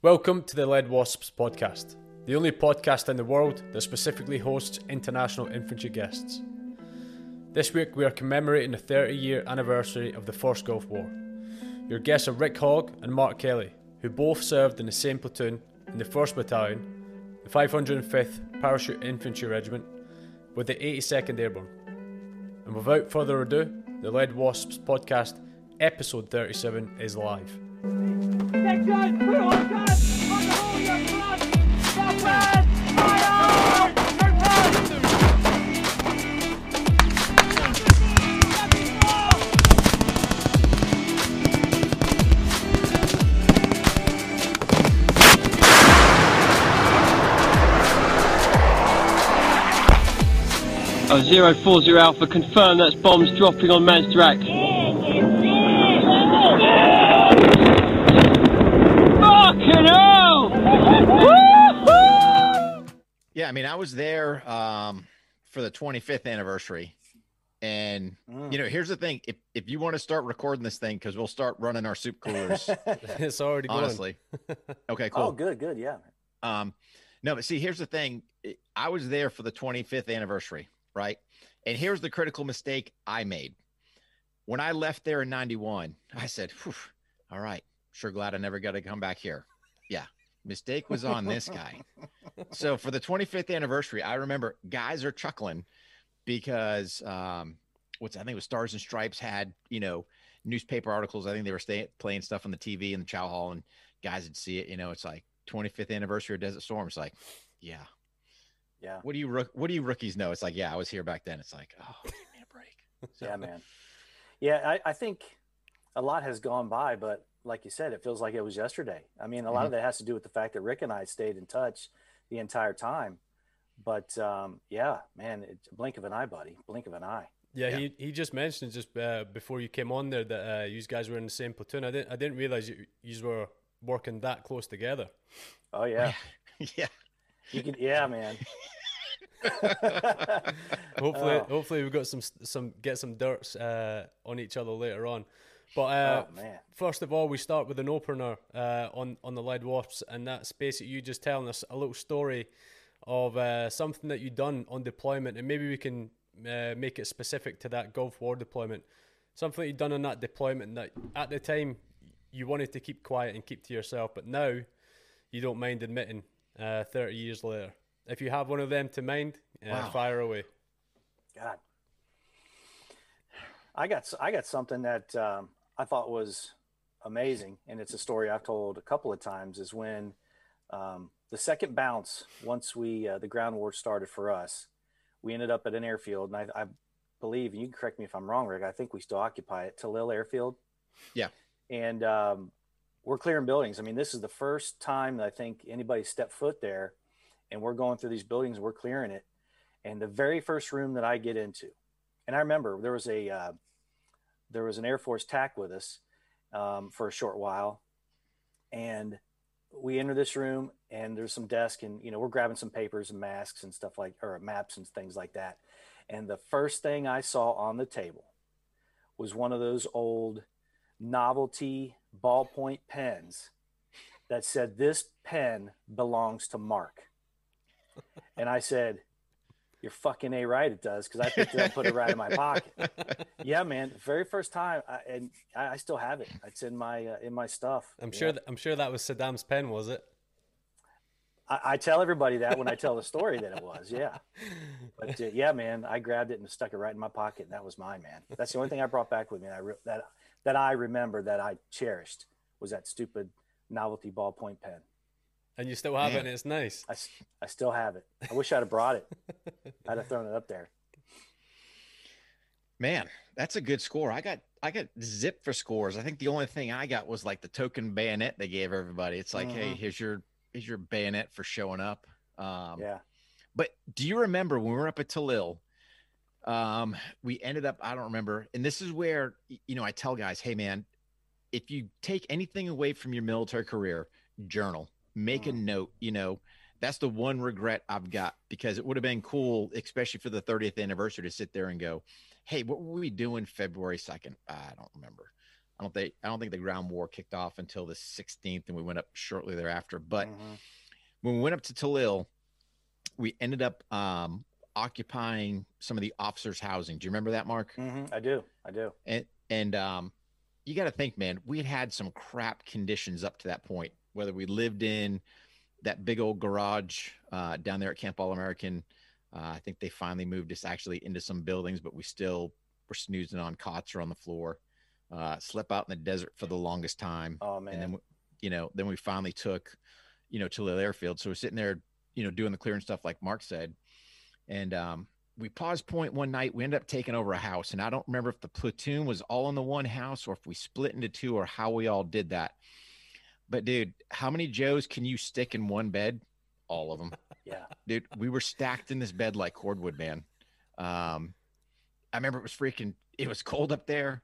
Welcome to the Lead Wasps podcast, the only podcast in the world that specifically hosts international infantry guests. This week we are commemorating the 30 year anniversary of the First Gulf War. Your guests are Rick Hogg and Mark Kelley, who both served in the same platoon in the 1st Battalion, the 505th Parachute Infantry Regiment, with the 82nd Airborne. And without further ado, the Lead Wasps podcast, episode 37, is live. Section, put on gun! On the your blood! Southwest! Oh, zero four zero Alpha, confirm that's bombs dropping on Mansdrak. Fucking hell! Woo-hoo! Yeah, I mean, I was there um, for the 25th anniversary, and you know, here's the thing: if if you want to start recording this thing, because we'll start running our soup coolers, it's already going. honestly. Okay, cool. Oh, good, good, yeah. Um, no, but see, here's the thing: I was there for the 25th anniversary, right? And here's the critical mistake I made. When I left there in '91, I said, "All right, sure glad I never got to come back here." Mistake was on this guy. so for the 25th anniversary, I remember guys are chuckling because um, what's I think it was Stars and Stripes had you know newspaper articles. I think they were stay, playing stuff on the TV in the chow hall, and guys would see it. You know, it's like 25th anniversary of Desert Storm. It's like, yeah. Yeah. What do you what do you rookies know? It's like, yeah, I was here back then. It's like, oh, give me a break. So, Yeah, man. Yeah, I, I think a lot has gone by, but like you said, it feels like it was yesterday. I mean, a lot Mm-hmm. of that has to do with the fact that Rick and I stayed in touch the entire time. But um, yeah, man, it's a blink of an eye, buddy. Blink of an eye. Yeah, Yeah. he he just mentioned just uh, before you came on there that uh, you guys were in the same platoon. I didn't I didn't realize you you were working that close together. Oh yeah, yeah. you could. Yeah, man. Hopefully, Oh. hopefully we've got some some get some dirts uh, on each other later on. But uh, Oh, first of all, we start with an opener uh, on on the lead wasps, and that's basically you just telling us a little story of uh, something that you done on deployment, and maybe we can uh, make it specific to that Gulf War deployment. Something that you done on that deployment that at the time you wanted to keep quiet and keep to yourself, but now you don't mind admitting uh, 30 years later. If you have one of them to mind, uh, Wow. fire away. God, I got I got something that um, I thought was amazing, and it's a story I've told a couple of times. Is when um, the second bounce, once we uh, the ground war started for us, we ended up at an airfield, and I, I believe, and you can correct me if I'm wrong, Rick. I think we still occupy it, Tallil Airfield. Yeah. and um, we're clearing buildings. I mean, this is the first time that I think anybody stepped foot there, and we're going through these buildings, we're clearing it. And the very first room that I get into, and I remember there was a uh, there was an Air Force TAC with us um, for a short while, and we enter this room, and there's some desk, and you know we're grabbing some papers and masks and stuff like or maps and things like that. And the first thing I saw on the table was one of those old novelty ballpoint pens that said this pen belongs to Mark. And I said, You're fucking A right, it does, because I picked it up put it right in my pocket. Yeah, man. Very first time, I, and I, I still have it. It's in my uh, in my stuff. I'm Yeah. sure. That, I'm sure that was Saddam's pen, was it? I, I tell everybody that when I tell the story that it was, yeah. But uh, yeah, man, I grabbed it and stuck it right in my pocket, and that was mine, man. That's the only thing I brought back with me. I re- that that I remember that I cherished was that stupid novelty ballpoint pen. And you still have it, Man. and it's nice. I, I still have it. I wish I'd have brought it. I'd have thrown it up there. Man, that's a good score. I got I got zip for scores. I think the only thing I got was like the token bayonet they gave everybody. It's like, hey, Mhm. here's your here's your bayonet for showing up. Um, Yeah. But do you remember when we were up at Tallil? Um, we ended up, I don't remember. And this is where, you know, I tell guys, hey, man, if you take anything away from your military career, journal, make a Mhm. note, you know, that's the one regret I've got because it would have been cool, especially for the 30th anniversary, to sit there and go, hey, what were we doing February 2nd? I don't remember. I don't think I don't think the ground war kicked off until the 16th, and we went up shortly thereafter. But Mhm. when we went up to Tallil, we ended up um, occupying some of the officers' housing. Do you remember that, Mark? Mhm. I do. I do. And and um, you got to think, man, we had had some crap conditions up to that point. Whether we lived in that big old garage uh, down there at Camp All American, uh, I think they finally moved us actually into some buildings, but we still were snoozing on cots or on the floor. Uh, slept out in the desert for the longest time. Oh man. and then you know then we finally took you know to the airfield. So we're sitting there you know doing the clearing stuff like mark said. And um we paused point one night. We ended up taking over a house. And i don't remember if the platoon was all in the one house or if we split into two or how we all did that but dude how many joes can you stick in one bed? All of them yeah. dude we were stacked in this bed like cordwood man. Um i remember it was freaking it was cold up there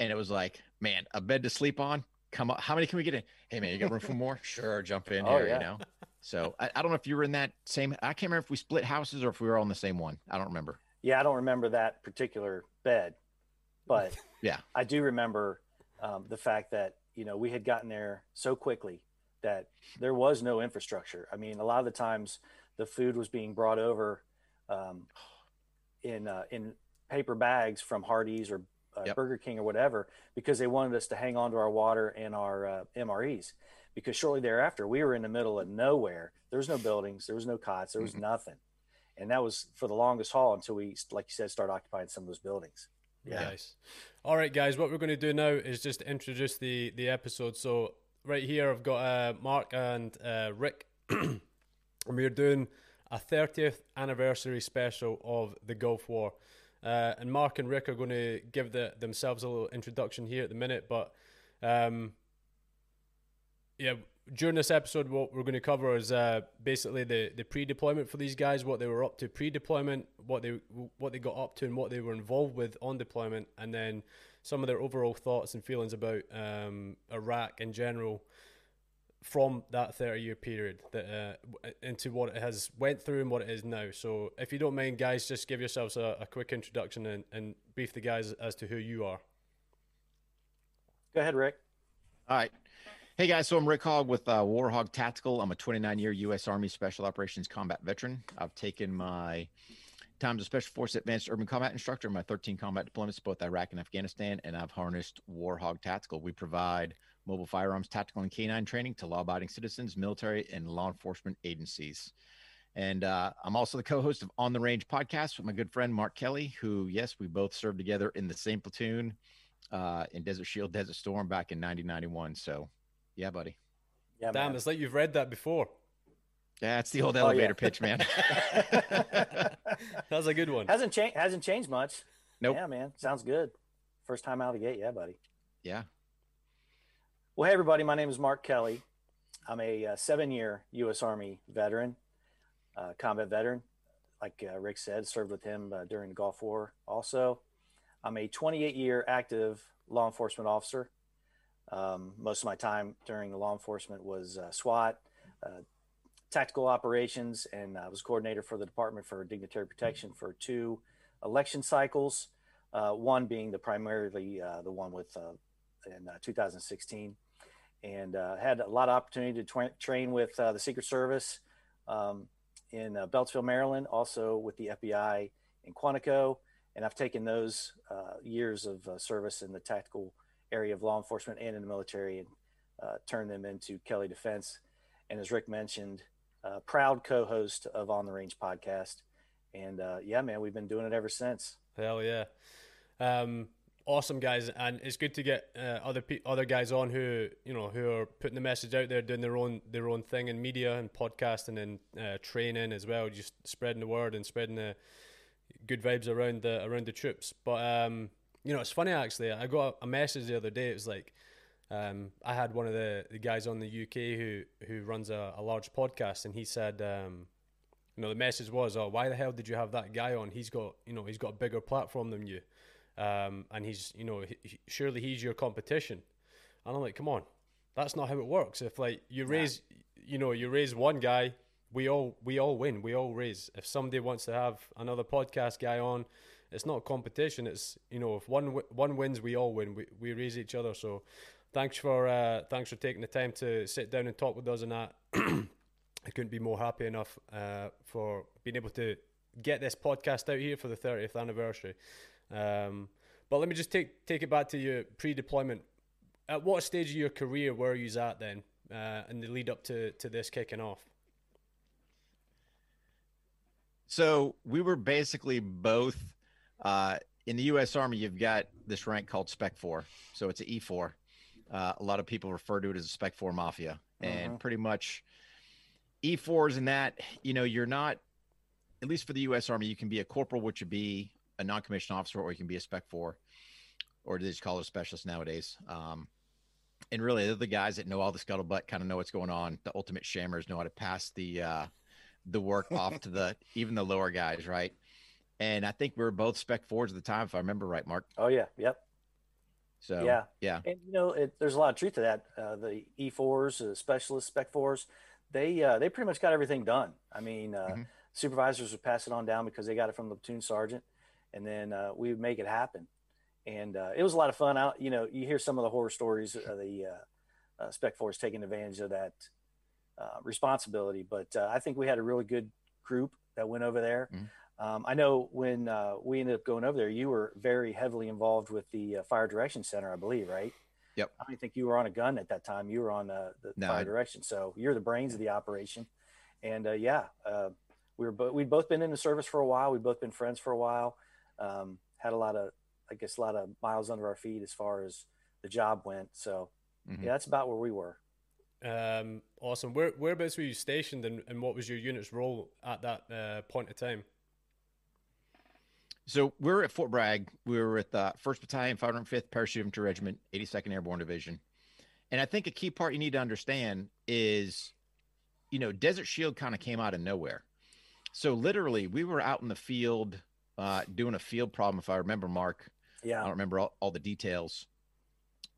and it was like man a bed to sleep on? Come up how many can we get in? Hey man you got room for more? Sure jump in Oh, here yeah. you know? So I, I don't know if you were in that same i can't remember if we split houses or if we were all in the same one. I don't remember. Yeah, I don't remember that particular bed, but Yeah. I do remember um, the fact that you know we had gotten there so quickly that there was no infrastructure. I mean, a lot of the times the food was being brought over um, in uh, in paper bags from Hardee's or uh, Yep. Burger King or whatever because they wanted us to hang on to our water and our uh, MREs. Because shortly thereafter, we were in the middle of nowhere. There was no buildings, there was no cots, there was Mhm. nothing and that was for the longest haul until we, like you said, start occupying some of those buildings. Yeah. All right, guys. What we're going to do now is just introduce the the episode. So right here, I've got uh, Mark and uh, Rick, and we're doing a 30th anniversary special of the Gulf War. Uh, and Mark and Rick are going to give the, themselves a little introduction here at the minute, but um, yeah, during this episode, what we're going to cover is uh, basically the, the pre-deployment for these guys, what they were up to pre-deployment, what they what they got up to, and what they were involved with on deployment, and then some of their overall thoughts and feelings about um, Iraq in general from that 30 year period that uh, into what it has went through and what it is now. So if you don't mind, guys, just give yourselves a, a quick introduction and, and brief the guys as to who you are. Go ahead, Rick. all right hey guys so i'm rick hogg with uh, warhogg tactical. I'm a 29 year u.s army special operations combat veteran. I've taken my time as a special force advanced urban combat instructor in my 13 combat deployments both iraq and afghanistan and i've harnessed warhogg tactical. We provide mobile firearms tactical and canine training to law-abiding citizens military and law enforcement agencies. And uh, i'm also the co-host of on the range podcast with my good friend mark kelley who yes we both served together in the same platoon uh, in desert shield desert storm back in 1991 so yeah buddy Yeah, Damn, man. it's like you've read that before. Yeah, it's the old Oh, yeah. elevator pitch man That's a good one. hasn't changed. Hasn't changed much. Nope. Yeah, man. Sounds good. First time out of the gate. Yeah, buddy. yeah Well, hey, everybody. My name is Mark Kelley. I'm a uh, seven-year U.S. Army veteran, uh, combat veteran. Like uh, Rick said, served with him uh, during the Gulf War. Also, I'm a 28-year active law enforcement officer. Um, most of my time during the law enforcement was uh, SWAT, uh, tactical operations, and I was coordinator for the Department for Dignitary Protection for two election cycles. Uh, one being the primarily uh, the one with uh, in uh, 2016, and had a lot of opportunity to twa- train with the Secret Service um, in Beltsville, Maryland, also with the FBI in Quantico, and I've taken those years of service in the tactical area of law enforcement and in the military and uh, turned them into Kelley Defense. And as Rick mentioned, uh, proud co-host of On the Range podcast. And uh, yeah, man, we've been doing it ever since. Hell yeah. Um, awesome guys, and it's good to get uh, other pe- other guys on who you know who are putting the message out there, doing their own their own thing in media and podcasting and uh, training as well, just spreading the word and spreading the good vibes around the around the troops. But um, you know, it's funny actually. I got a message the other day. It was like. Um, I had one of the, the guys on the UK who who runs a, a large podcast, and he said, um, you know, the message was, "Oh, why the hell did you have that guy on? He's got, you know, he's got a bigger platform than you, um, and he's, you know, he, surely he's your competition." And I'm like, "Come on, that's not how it works. If like you raise, you know, you raise one guy, we all we all win. We all raise. If somebody wants to have another podcast guy on, it's not a competition. It's you know if one one wins, we all win. We we raise each other. So thanks for uh, thanks for taking the time to sit down and talk with us and that. I couldn't be more happy enough uh, for being able to get this podcast out here for the 30th anniversary. Um, but let me just take take it back to your pre-deployment. At what stage of your career were you at then, uh, in the lead up to to this kicking off? So we were basically both uh, in the U.S. Army. You've got this rank called Spec Four, so it's an E4. Uh, a lot of people refer to it as a Spec Four Mafia, and Mhm. pretty much E4s in that. You know, you're not, at least for the U.S. Army, you can be a corporal, which would be a non-commissioned officer, or you can be a Spec Four, or they just call it a specialist nowadays. Um, and really, they're the guys that know all the scuttlebutt, kind of know what's going on. The ultimate shammers know how to pass the uh, the work off to the even the lower guys, right? And I think we were both spec fours at the time, if I remember right, Mark. Oh yeah, yep. So Yeah. yeah, And you know, it, there's a lot of truth to that. Uh, the E4s, uh, specialist spec fours, they uh, they pretty much got everything done. I mean, uh, Mhm. supervisors would pass it on down because they got it from the platoon sergeant, and then uh, we would make it happen. And uh, it was a lot of fun. Out, you know, you hear some of the horror stories of the uh, uh, spec force taking advantage of that uh, responsibility. But uh, I think we had a really good group that went over there. Mhm. Um, I know when uh, we ended up going over there, you were very heavily involved with the uh, Fire Direction Center, I believe, right? Yep. I don't think you were on a gun at that time. You were on uh, the No, fire I- direction, so you're the brains of the operation. And uh, yeah, uh, we were both we'd both been in the service for a while. We'd both been friends for a while. Um, had a lot of, I guess, a lot of miles under our feet as far as the job went. So Mhm. yeah, that's about where we were. Um, awesome. Where whereabouts were you stationed, and, and what was your unit's role at that uh, point of time? So we're at Fort Bragg. We were at uh, First Battalion, 505th Parachute Infantry Regiment, 82nd Airborne Division. And I think a key part you need to understand is, you know, Desert Shield kind of came out of nowhere. So literally, we were out in the field uh, doing a field problem, if I remember, Mark. Yeah. I don't remember all, all the details,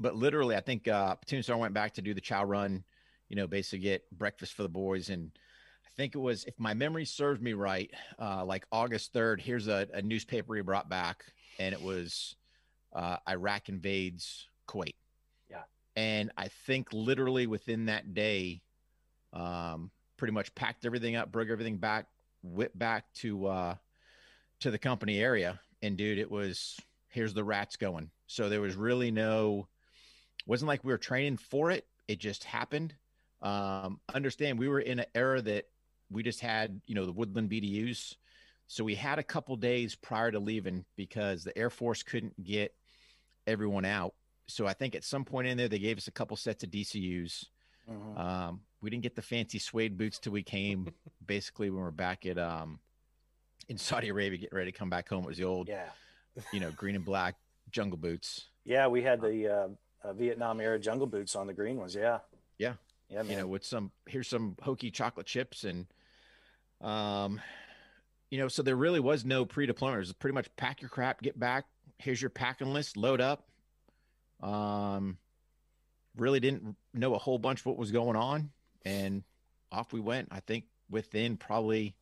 but literally, I think uh, platoon sergeant went back to do the chow run, you know, basically get breakfast for the boys. And think it was, if my memory serves me right, uh, like August 3rd, here's a, a newspaper he brought back, and it was uh, Iraq invades Kuwait. Yeah. And I think literally within that day, um, pretty much packed everything up, broke everything back, whipped back to uh, to the company area. And dude, it was here's the rats going. So there was really no wasn't like we were training for it. It just happened. Um, understand we were in an era that we just had, you know, the woodland BDUs. So we had a couple days prior to leaving because the Air Force couldn't get everyone out. So I think at some point in there they gave us a couple sets of DCUs. Mhm. Um, we didn't get the fancy suede boots till we came basically when we're back at um in Saudi Arabia getting ready to come back home. It was the old, yeah, you know, green and black jungle boots. yeah. We had the uh, uh, Vietnam era jungle boots on the green ones. Yeah, Yeah. yeah, man. you know, with some here's some hokey chocolate chips and um you know, so there really was no pre-deployment. It was pretty much pack your crap, get back, here's your packing list, load up. Um really didn't know a whole bunch what was going on and off we went. I think within probably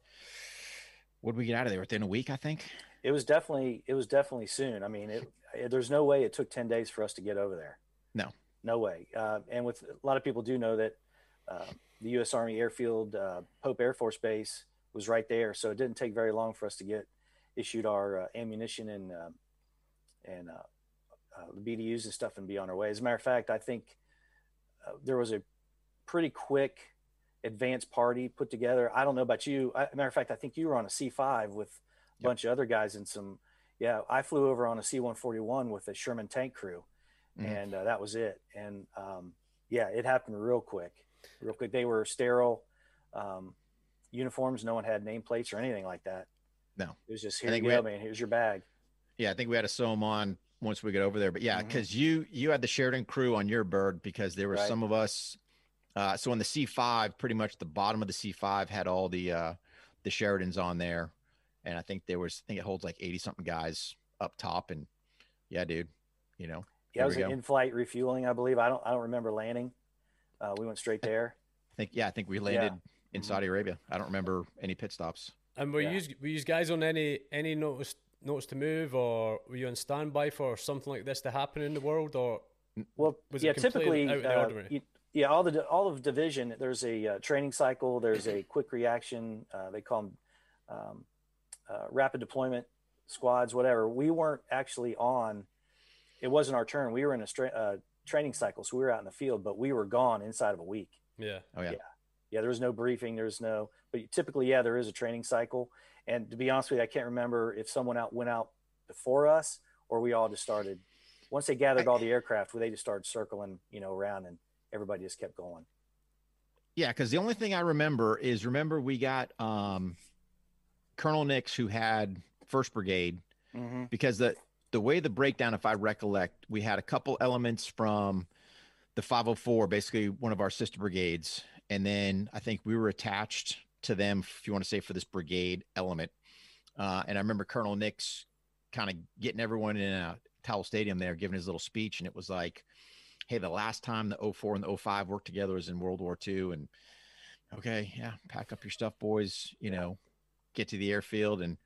what did we get out of there? Within a week, I think. it was definitely it was definitely soon. I mean, it, it- there's no way it took ten days for us to get over there. No. no way. Uh, and with a lot of people do know that uh, the U.S. Army Airfield uh, Pope Air Force Base was right there, so it didn't take very long for us to get issued our uh, ammunition and and uh, uh, the BDUs and stuff and be on our way. As a matter of fact, I think uh, there was a pretty quick advance party put together. I don't know about you. I, matter of fact, I think you were on a C5 with a Yep. bunch of other guys and some. Yeah, I flew over on a C141 with a Sheridan tank crew, Mhm. and uh, that was it. And um, yeah, it happened real quick, real quick. They were sterile um, uniforms. No one had nameplates or anything like that. No. it was just here you go, had- man. Here's your bag. Yeah, I think we had to sew them on once we get over there. But yeah, because you you had the Sheridan crew on your bird because there were Right. some of us. Uh, so on the C five, pretty much the bottom of the C five had all the uh, the Sheridans on there, and I think there was I think it holds like eighty something guys up top, and yeah, dude, you know, Yeah, it was an in-flight refueling, I believe. I don't, I don't remember landing. Uh, we went straight there. I think yeah, I think we landed in Mhm. Saudi Arabia. I don't remember any pit stops. And were Yeah. you were you guys on any any notice notice to move, or were you on standby for something like this to happen in the world, or Well, Was yeah, completely typically, out of the uh, ordinary? you- yeah, all the all of division. There's a uh, training cycle. There's a quick reaction. Uh, they call them um, uh, rapid deployment squads, whatever. We weren't actually on. It wasn't our turn. We were in a stra- uh, training cycle, so we were out in the field, but we were gone inside of a week. yeah? Oh yeah. Yeah. Yeah, there was no briefing. There was no, but typically, yeah, there is a training cycle. And to be honest with you, I can't remember if someone out went out before us or we all just started. Once they gathered all the aircraft, they just started circling, you know, around, and everybody just kept going. Yeah, because the only thing I remember is remember we got um, Colonel Nix who had First Brigade Mm-hmm. because the the way the breakdown, if I recollect, we had a couple elements from the 504, basically one of our sister brigades, and then I think we were attached to them, if you want to say, for this brigade element. Uh, and I remember Colonel Nix kind of getting everyone in a Towle Stadium there, giving his little speech, and it was like, "Hey, the last time the 04 and the 05 worked together was in World War II, and okay, yeah, pack up your stuff, boys. You know, get to the airfield and."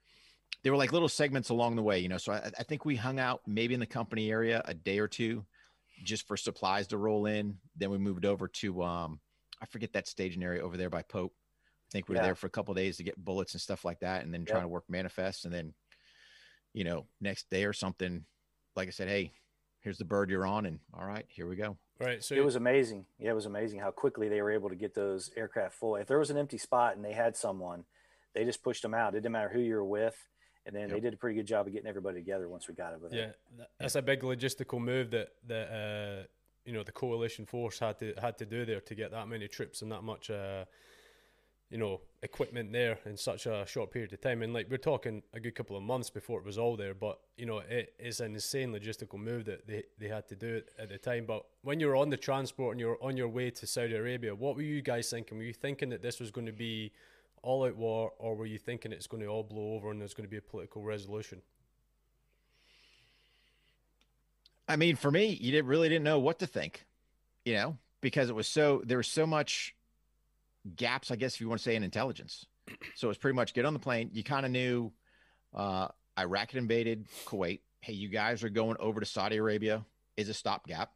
There were like little segments along the way, you know. So I, I think we hung out maybe in the company area a day or two, just for supplies to roll in. Then we moved over to um, I forget that staging area over there by Pope. I think we were Yeah. there for a couple of days to get bullets and stuff like that, and then Yep. trying to work manifests, and then, you know, next day or something, like I said, hey, here's the bird you're on, and all right, here we go. Right. So It was amazing. Yeah, it was amazing how quickly they were able to get those aircraft full. If there was an empty spot and they had someone, they just pushed them out. It didn't matter who you were with. And then they did a pretty good job of getting everybody together once we got over there. yeah, th- that's a big logistical move that that uh, you know the coalition force had to had to do there to get that many troops and that much uh, you know equipment there in such a short period of time. And like we're talking a good couple of months before it was all there, but you know it is an insane logistical move that they they had to do it at the time. But when you're on the transport and you're on your way to Saudi Arabia, what were you guys thinking? Were you thinking that this was going to be all out war, or were you thinking it's going to all blow over and there's going to be a political resolution? I mean, for me, you didn't really didn't know what to think, you know, because it was so there was so much gaps, I guess, if you want to say, in intelligence. So it was pretty much get on the plane. You kind of knew uh, Iraq had invaded Kuwait. Hey, you guys are going over to Saudi Arabia is a stopgap,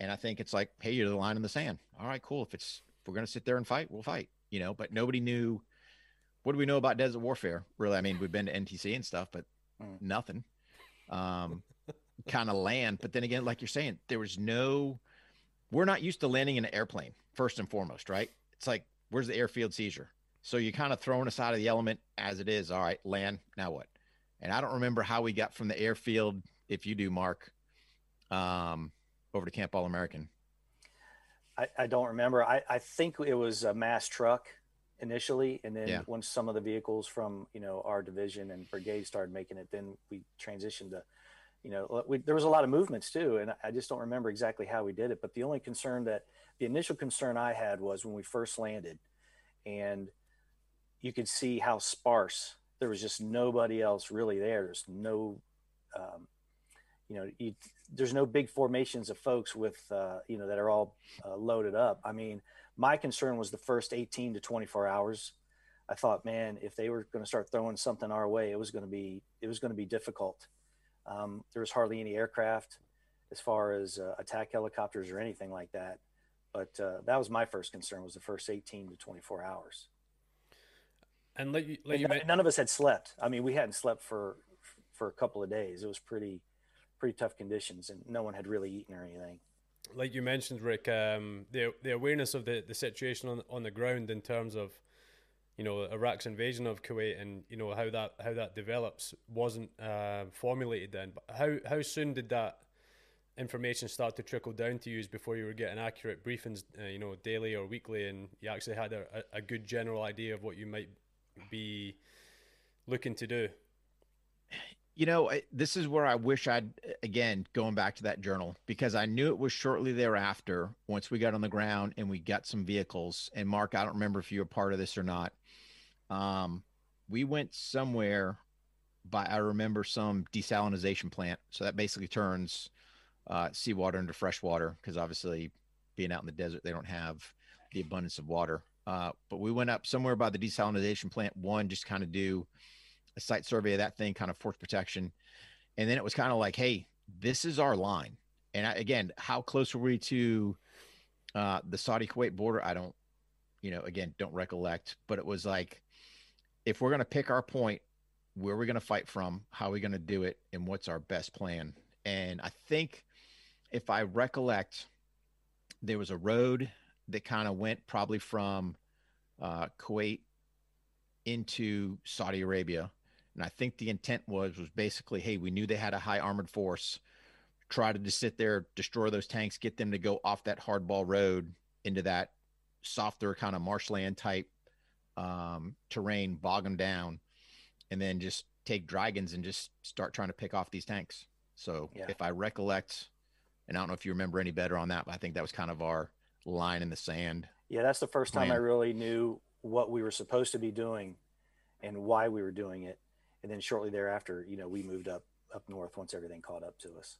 and I think it's like, hey, you're the line in the sand. All right, cool. If it's if we're gonna sit there and fight, we'll fight, you know. But nobody knew. What do we know about desert warfare? Really, I mean, we've been to NTC and stuff, but Mm. nothing. Um, kind of land. But then again, like you're saying, there was no, we're not used to landing in an airplane, first and foremost, right? It's like, where's the airfield seizure? So you're kind of thrown aside of the element as it is. All right, land, now what? And I don't remember how we got from the airfield, if you do, Mark, um, over to Camp All American. I, I don't remember. I, I think it was a mass truck initially, and then Yeah. once some of the vehicles from you know our division and brigade started making it, then we transitioned to, you know, we, there was a lot of movements too, and I just don't remember exactly how we did it. But the only concern that the initial concern I had was when we first landed, and you could see how sparse there was just nobody else really there. There's no, um, you know, you, there's no big formations of folks with, uh, you know, that are all uh, loaded up. I mean, my concern was the first 18 to 24 hours. I thought, man, if they were going to start throwing something our way, it was going to be it was going to be difficult. Um, there was hardly any aircraft as far as uh, attack helicopters or anything like that. But uh, that was my first concern was the first 18 to 24 hours. And like you, like And you none- none of us had slept. I mean, we hadn't slept for for a couple of days. It was pretty pretty tough conditions, and no one had really eaten or anything. like you mentioned, Rick, um, the the awareness of the, the situation on on the ground in terms of, you know, Iraq's invasion of Kuwait and you know how that how that develops wasn't uh, formulated then. But how how soon did that information start to trickle down to you before you were getting accurate briefings, uh, you know, daily or weekly, and you actually had a, a a good general idea of what you might be looking to do? You know, I- this is where I wish I'd again going back to that journal because I knew it was shortly thereafter once we got on the ground and we got some vehicles. And Mark, I don't remember if you were part of this or not. Um, we went somewhere by I remember some desalinization plant. So that basically turns uh, seawater into fresh water because obviously being out in the desert, they don't have the abundance of water. Uh, but we went up somewhere by the desalinization plant one, just kind of do a site survey of that thing, kind of force protection, and then it was kind of like, hey, this is our line. And I, again, how close were we to uh, the Saudi Kuwait border? I don't, you know, again, don't recollect, but it was like, if we're going to pick our point, where are we going to fight from? How are we going to do it? And what's our best plan? And I think if I recollect, there was a road that kind of went probably from uh, Kuwait into Saudi Arabia. And I think the intent was was basically, hey, we knew they had a high armored force. Try to just sit there, destroy those tanks, get them to go off that hardball road into that softer kind of marshland type um, terrain, bog them down, and then just take dragons and just start trying to pick off these tanks. So Yeah. if I recollect, and I don't know if you remember any better on that, but I think that was kind of our line in the sand. Yeah, that's the first time I really knew what we were supposed to be doing and why we were doing it. And then shortly thereafter, you know, we moved up up north once everything caught up to us.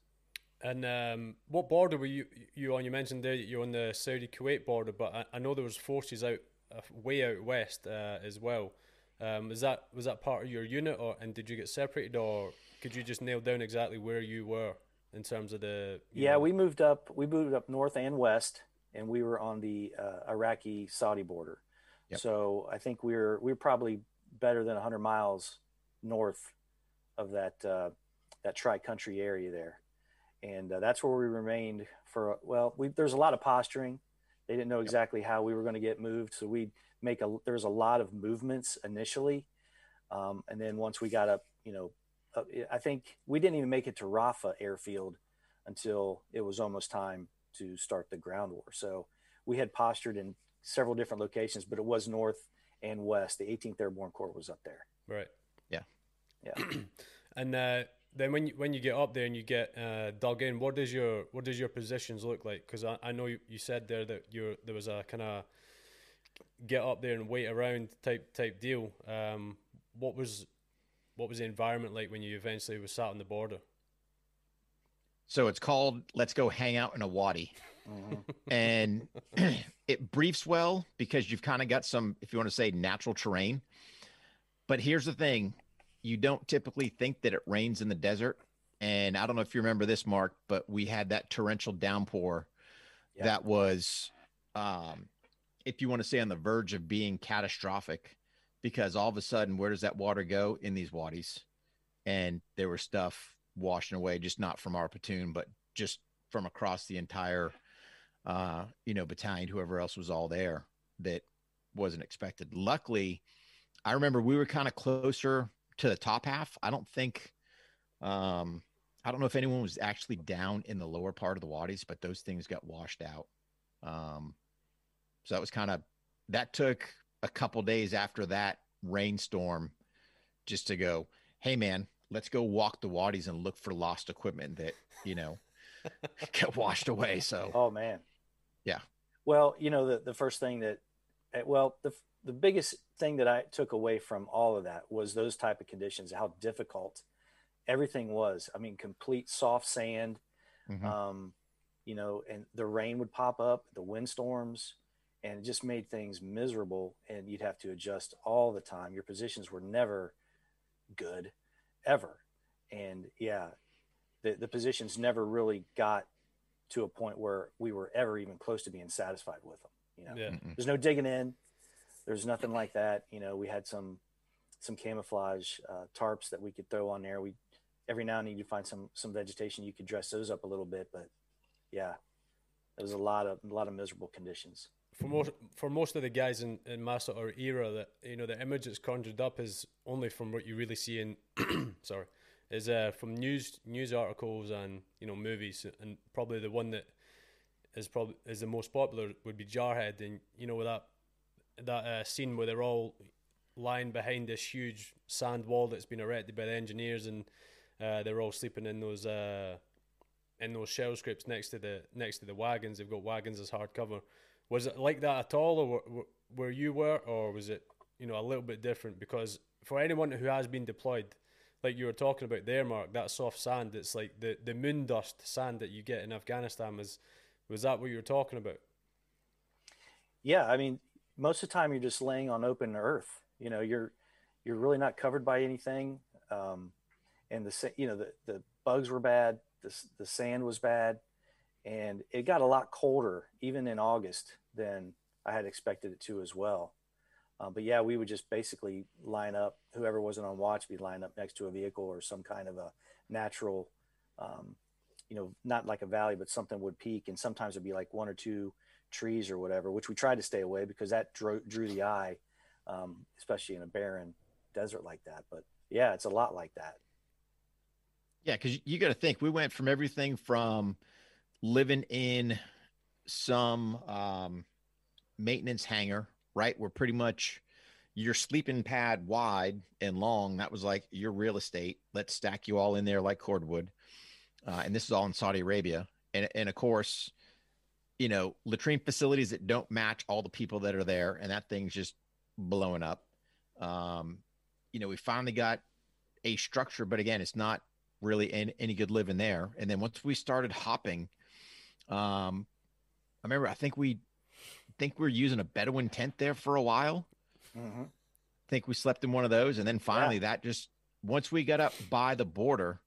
And um, what border were you you on? You mentioned there that you're on the Saudi Kuwait border, but I, I know there was forces out uh, way out west uh, as well. Um, is that was that part of your unit, or and did you get separated, or could you just nail down exactly where you were in terms of the? Yeah, know- we moved up. We moved up north and west, and we were on the uh, Iraqi Saudi border. Yep. So I think we're we were probably better than 100 miles north of that uh, that tri country area there, and uh, that's where we remained for. Well, we, there's a lot of posturing. They didn't know exactly how we were going to get moved, so we make a. There was a lot of movements initially, um, and then once we got up, you know, uh, I think we didn't even make it to Rafha airfield until it was almost time to start the ground war. So we had postured in several different locations, but it was north and west. The 18th Airborne Corps was up there. Right. Yeah. Yeah. and uh, then when you, when you get up there and you get uh, dug in, what does your what does your positions look like? Because I, I know you, you said there that you're there was a kind of get up there and wait around type type deal. Um, what was what was the environment like when you eventually was sat on the border? So it's called Let's Go Hang Out in a Wadi. and it briefs well because you've kind of got some, if you want to say, natural terrain. But here's the thing you don't typically think that it rains in the desert. And I don't know if you remember this, Mark, but we had that torrential downpour Yeah. that was, um, if you want to say, on the verge of being catastrophic because all of a sudden, where does that water go? In these wadis. And there was stuff washing away, just not from our platoon, but just from across the entire, uh, you know, battalion, whoever else was all there that wasn't expected. Luckily, I remember we were kind of closer to the top half. I don't think, um, I don't know if anyone was actually down in the lower part of the wadis, but those things got washed out. Um, so that was kind of that took a couple days after that rainstorm just to go, hey man, let's go walk the wadis and look for lost equipment that you know got washed away. So Oh man. Yeah. Well, you know the the first thing that, eh, well the the biggest thing that I took away from all of that was those type of conditions, how difficult everything was. I mean, complete soft sand. mhm. Um, you know, and the rain would pop up, the windstorms, and it just made things miserable. And you'd have to adjust all the time. Your positions were never good, ever. And yeah, the the positions never really got to a point where we were ever even close to being satisfied with them. You know, Yeah. There's no digging in. There's nothing like that. You know, we had some some camouflage uh, tarps that we could throw on there. We every now and then you find some some vegetation. You could dress those up a little bit, but yeah, there was a lot of a lot of miserable conditions. for most for most of the guys in, in sort of era that you know the image that's conjured up is only from what you really see in sorry is uh, from news news articles and you know movies and probably the one that is probably is the most popular would be Jarhead and you know with that that uh, scene where they're all lying behind this huge sand wall that's been erected by the engineers and uh, they're all sleeping in those uh, in those shell scrapes next to the next to the wagons they've got wagons as hardcover was it like that at all, or where you were, or was it you know a little bit different? Because for anyone who has been deployed, like you were talking about there, Mark, that soft sand, it's like the the moon dust sand that you get in Afghanistan. Was was that what you were talking about? Yeah, I mean, most of the time you're just laying on open earth. You know, you're you're really not covered by anything. Um, and the you know the the bugs were bad, the the sand was bad, and it got a lot colder even in August than I had expected it to as well. Um, but yeah, we would just basically line up. Whoever wasn't on watch, would be lined up next to a vehicle or some kind of a natural, um, you know, not like a valley, but something would peak, and sometimes it'd be like one or two trees or whatever, which we tried to stay away because that drew, drew the eye, um, especially in a barren desert like that. But yeah, it's a lot like that. Yeah, because you got to think we went from everything from living in some um, maintenance hangar, right? Where pretty much your sleeping pad wide and long, that was like your real estate. Let's stack you all in there like cordwood. Uh, and this is all in Saudi Arabia. And, and of course, you know, latrine facilities that don't match all the people that are there. And that thing's just blowing up. Um, you know, we finally got a structure, but again, it's not really any, any good living there. And then once we started hopping, um, I remember I think we think we were using a Bedouin tent there for a while. Mm-hmm. I think we slept in one of those, and then finally that just once we got up by the border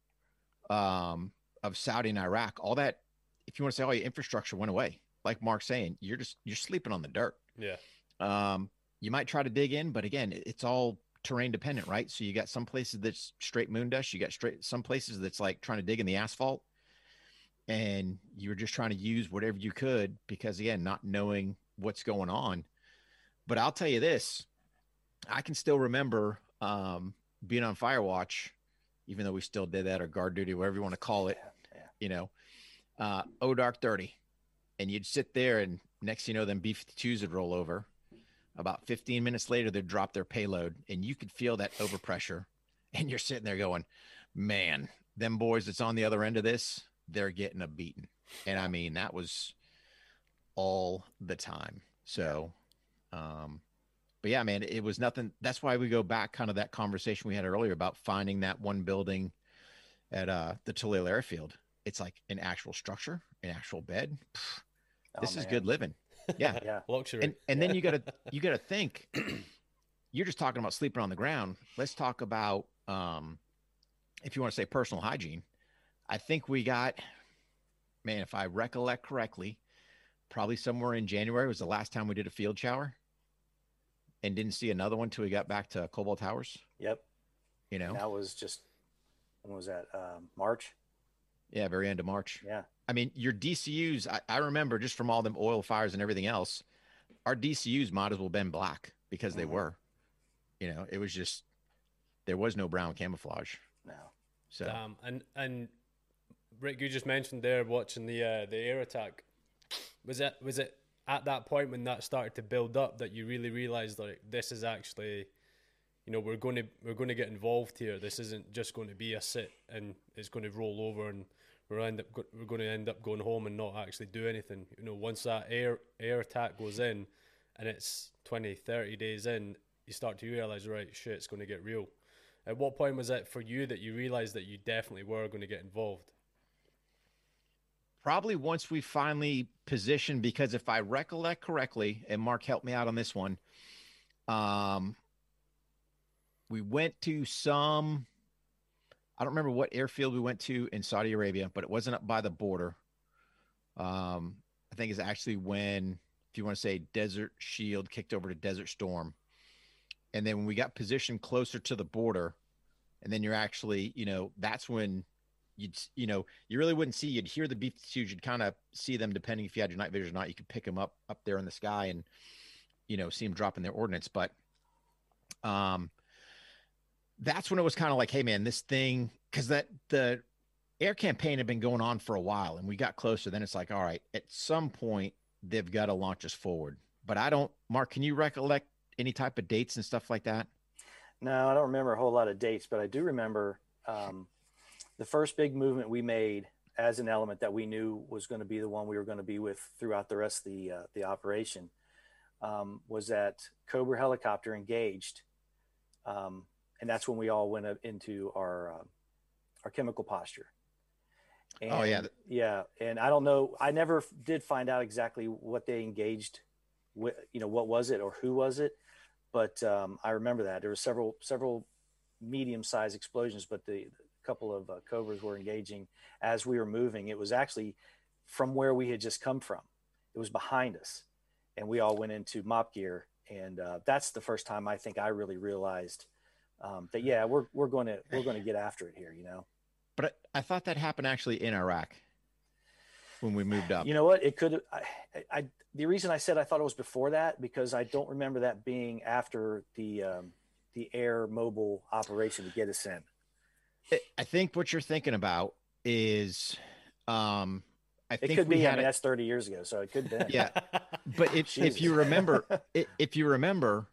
um, of Saudi and Iraq, all that if you want to say all your infrastructure went away. Like Mark's saying, you're just you're sleeping on the dirt. Yeah. Um, you might try to dig in, but again, it's all terrain dependent, right? So you got some places that's straight moon dust. You got straight some places that's like trying to dig in the asphalt, and you were just trying to use whatever you could because again, not knowing what's going on. But I'll tell you this, I can still remember um, being on Firewatch, even though we still did that or guard duty, whatever you want to call it. Yeah, yeah. You know, uh, oh dark thirty, and you'd sit there, and next you know, them B 52s would roll over. About 15 minutes later, they'd drop their payload, and you could feel that overpressure. And you're sitting there going, man, them boys that's on the other end of this, they're getting a beating. And I mean, that was all the time. So, um, but yeah, man, it was nothing. That's why we go back kind of that conversation we had earlier about finding that one building at uh, the Toledo Airfield. It's like an actual structure, an actual bed. Pff, Oh, this is good living. Yeah. Yeah. Luxury. and and then you gotta you gotta think you're just talking about sleeping on the ground let's talk about um if you want to say personal hygiene i think we got man if i recollect correctly probably somewhere in january was the last time we did a field shower and didn't see another one till we got back to khobar towers Yep. you know That was just when was that? Um, March. Yeah very end of march Yeah. I mean, your DCUs, I, I remember just from all them oil fires and everything else, our DCUs might as well been black because they Mhm. were. You know, it was just there was no brown camouflage. No. So Damn. And and Rick, you just mentioned there watching the uh, the air attack. Was it was it at that point when that started to build up that you really realized like this is actually, you know, we're going to we're going to get involved here. This isn't just going to be a sit and it's going to roll over and we're end up we're going to end up going home and not actually do anything. You know, once that air air attack goes in, and it's 20, 30 days in, you start to realize right, shit, it's going to get real. At what point was it for you that you realized that you definitely were going to get involved? probably once we finally positioned, because if I recollect correctly, and Mark helped me out on this one, um, we went to some. I don't remember what airfield we went to in Saudi Arabia, but it wasn't up by the border. Um, I think it's actually when, if you want to say Desert Shield kicked over to Desert Storm. And then when we got positioned closer to the border, and then you're actually, you know, that's when you'd, you know, you really wouldn't see, you'd hear the beef twos, you'd kind of see them depending if you had your night vision or not. You could pick them up up there in the sky and, you know, see them dropping their ordnance. But, um, that's when it was kind of like, hey man, this thing, because that the air campaign had been going on for a while, and we got closer. Then it's like, all right, at some point they've got to launch us forward. But I don't, Mark, can you recollect any type of dates and stuff like that? No, I don't remember a whole lot of dates, but I do remember um, the first big movement we made as an element that we knew was going to be the one we were going to be with throughout the rest of the uh, the operation um, was that Cobra helicopter engaged, um, and that's when we all went up into our uh, our chemical posture. And, Oh, yeah. yeah, and I don't know. I never did find out exactly what they engaged with. You know, what was it or who was it? but um, I remember that there were several several medium-sized explosions, but the couple of uh, cobras were engaging as we were moving. It was actually from where we had just come from. It was behind us, and we all went into MOPP gear. And uh, that's the first time I think I really realized um, that yeah, we're we're going to we're going to get after it here. You know. But I, I thought that happened actually in Iraq when we moved up. You know what? It could. I, I the reason I said I thought it was before that because I don't remember that being after the um, the air mobile operation to get us in. I think what you're thinking about is, um, I think It think could we be. I mean, a- that's 30 years ago, so it could be. yeah. But if if you remember, if you remember,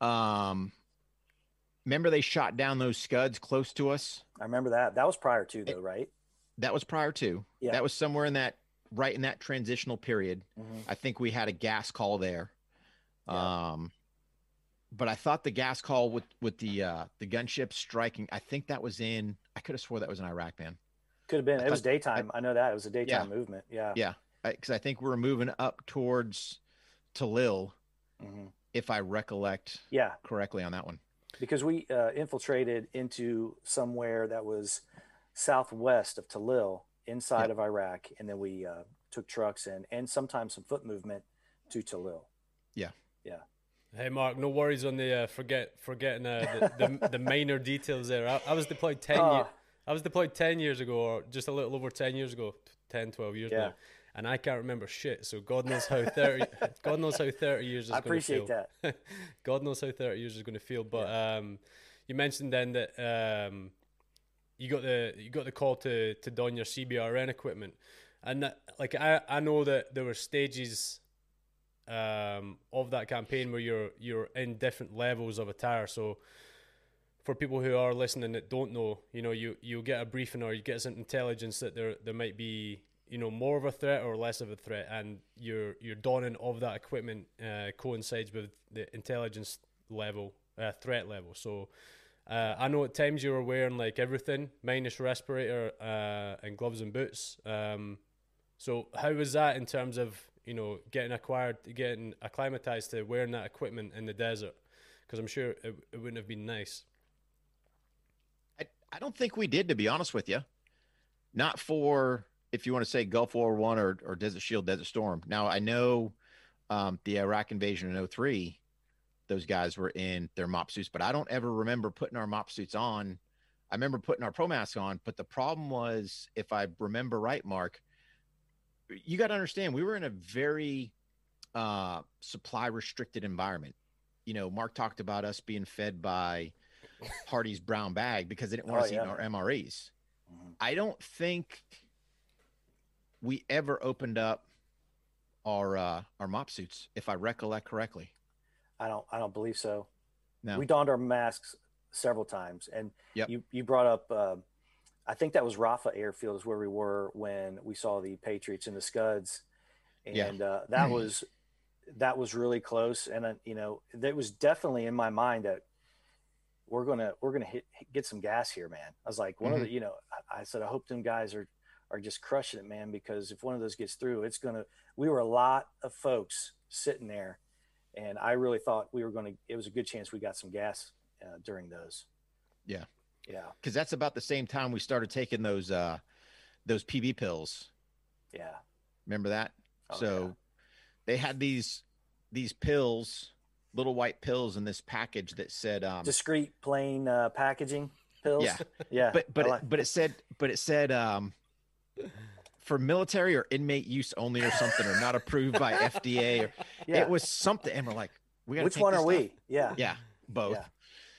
um, remember they shot down those scuds close to us. I remember that. That was prior to though, right? That was prior to. Yeah. That was somewhere in that right in that transitional period. Mhm. I think we had a gas call there. Yeah. Um, but I thought the gas call with with the uh the gunship striking. I think that was in. I could have swore that was in Iraq, man. Could have been. I It was daytime. I, know that it was a daytime movement. Yeah. Yeah, because I, think we were moving up towards Tallil, Mhm. if I recollect Yeah, correctly on that one. Because we uh, infiltrated into somewhere that was southwest of Tallil, inside Yeah. of Iraq, and then we uh, took trucks in, and sometimes some foot movement to Tallil. Yeah, yeah. Hey Mark, no worries on the uh, forget forgetting uh, the, the the minor details there. I, I was deployed ten Ah. years. I was deployed ten years ago, or just a little over ten years ago, 10, 12 years Yeah. now, and I can't remember shit. So God knows how thirty. God knows how thirty years is I going to feel. I appreciate feel. that. God knows how 30 years is going to feel. But um, you mentioned then that um, you got the you got the call to to don your CBRN equipment, and that, like I I know that there were stages um, of that campaign where you're you're in different levels of attire. So for people who are listening that don't know, you know, you you get a briefing or you get some intelligence that there there might be you know more of a threat or less of a threat, and your your donning of that equipment uh, coincides with the intelligence level, uh, threat level. So. Uh, I know at times you were wearing like everything minus respirator uh, and gloves and boots. Um, so how was that in terms of you know getting acquired, getting acclimatized to wearing that equipment in the desert? Because I'm sure it, it wouldn't have been nice. I, I don't think we did, to be honest with you. Not for if you want to say Gulf War One or, or Desert Shield, Desert Storm. Now I know um, the Iraq invasion in 03, those guys were in their MOPP suits, but I don't ever remember putting our MOPP suits on. I remember putting our pro mask on, but the problem was, if I remember right, Mark, you got to understand we were in a very uh, supply restricted environment. You know, Mark talked about us being fed by Hardee's brown bag because they didn't want Oh, us eating our MREs. Mhm. I don't think we ever opened up our uh, our MOPP suits, if I recollect correctly. I don't. I don't believe so. No. We donned our masks several times, and Yep. you you brought up. Uh, I think that was Rafha Airfield is where we were when we saw the Patriots and the Scuds, Yeah. and uh, that was that was really close. And uh, you know, that was definitely in my mind that we're gonna we're gonna hit, get some gas here, man. I was like, one of Mhm. the you know, I, I said I hope them guys are are just crushing it, man, because if one of those gets through, it's gonna. We were a lot of folks sitting there and I really thought we were to. It was a good chance we got some gas uh, during those. Yeah. yeah, Because that's about the same time we started taking those uh, those PB pills. yeah. Remember that? Oh, so yeah. they had these these pills, little white pills in this package that said um, Discreet, plain uh, packaging pills. Yeah. yeah. but but I it, but it said but it said um for military or inmate use only or something or not approved by FDA or yeah. it was something and we're like we got Which one are we? Yeah, Yeah, both. Yeah.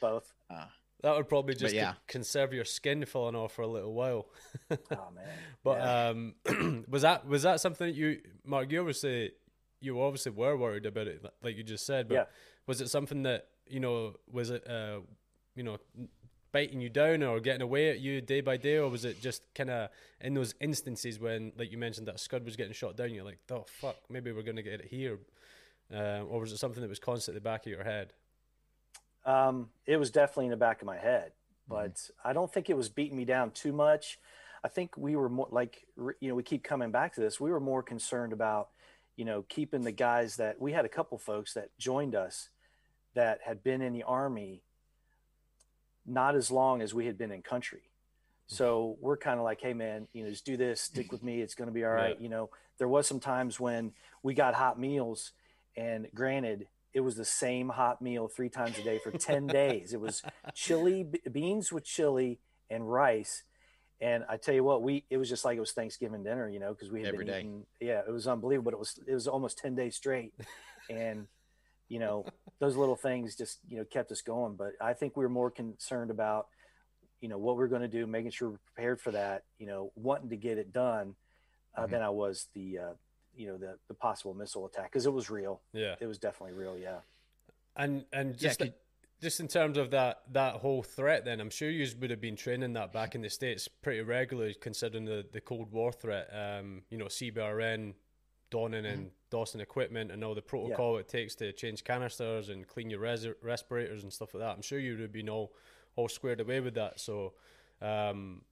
both. Uh, That would probably just yeah. conserve your skin falling off for a little while. Oh man. But Yeah. um, was that was that something that you, Mark? You obviously you obviously were worried about it, like you just said. But Yeah. was it something that you know was it uh, you know biting you down or getting away at you day by day, or was it just kind of in those instances when, like you mentioned, that scud was getting shot down? You're like, oh fuck, maybe we're gonna get it here, uh, or was it something that was constantly at the back of your head? Um, it was definitely in the back of my head, Mm-hmm. but I don't think it was beating me down too much. I think we were more like, you know, we keep coming back to this. We were more concerned about, you know, keeping the guys that we had a couple folks that joined us that had been in the army not as long as we had been in country. Mm-hmm. So we're kind of like, hey man, you know, just do this, stick with me, it's going to be all right. Yeah. You know, there was some times when we got hot meals, and granted, it was the same hot meal three times a day for ten days. It was chili beans with chili and rice. And I tell you what, we it was just like it was Thanksgiving dinner, you know, because we had Every been day. eating. Yeah, it was unbelievable. But it was it was almost ten days straight, and you know those little things just you know kept us going. But I think we were more concerned about you know what we're going to do, making sure we're prepared for that. You know, wanting to get it done, uh, Mhm. than I was the uh, you know the the possible missile attack because it was real. Yeah. It was definitely real. Yeah. And and Yeah, just just in terms of that that whole threat, then I'm sure you would have been training that back in the states pretty regularly, considering the the Cold War threat. Um, you know, CBRN, donning and doffing equipment, and all the protocol it takes to change canisters and clean your res- respirators and stuff like that. I'm sure you would have been all all squared away with that. So. Um,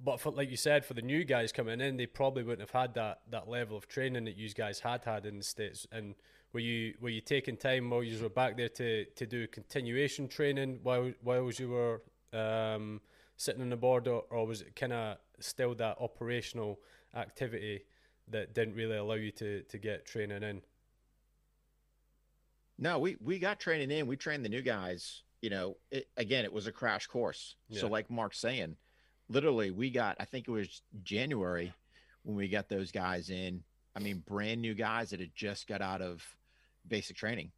but for, like you said, for the new guys coming in, they probably wouldn't have had that, that level of training that you guys had had in the states. And were you were you taking time while you were back there to, to do continuation training while while you were um, sitting on the board, or, or was it kind of still that operational activity that didn't really allow you to, to get training in? No, we we got training in. We trained the new guys. You know, it, again, it was a crash course. So, like Mark's saying, literally, we got. I think it was January when we got those guys in. I mean, brand new guys that had just got out of basic training.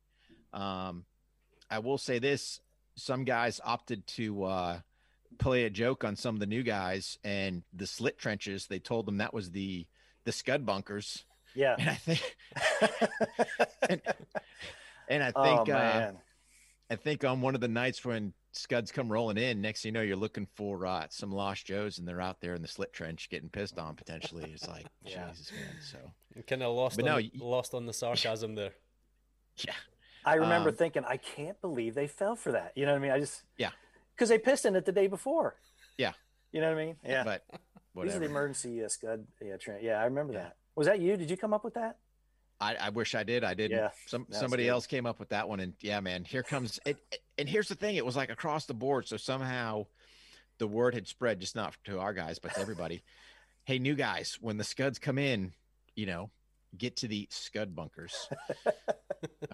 Um, I will say this: some guys opted to uh, play a joke on some of the new guys, and the slit trenches. They told them that was the the scud bunkers, Yeah. and I think, and, and I oh think, uh. I think on one of the nights when scuds come rolling in, next thing you know, you're looking for uh, some lost Joes, and they're out there in the slit trench getting pissed on potentially. It's like Yeah. Jesus, man. So Kind of lost But on no, the, lost on the sarcasm there. yeah, I remember Um, thinking, I can't believe they fell for that. You know what I mean? I just Yeah. because they pissed in it the day before. Yeah. You know what I mean? Yeah. but These are the emergency uh, scud. Yeah, tra- yeah, I remember Yeah. that. Was that you? Did you come up with that? I, I wish I did. I didn't. Yeah, Some somebody good. else came up with that one, and yeah, man, here comes it. it- And here's the thing: it was like across the board. So somehow, the word had spread, just not to our guys, but to everybody. hey, new guys, when the scuds come in, you know, get to the scud bunkers.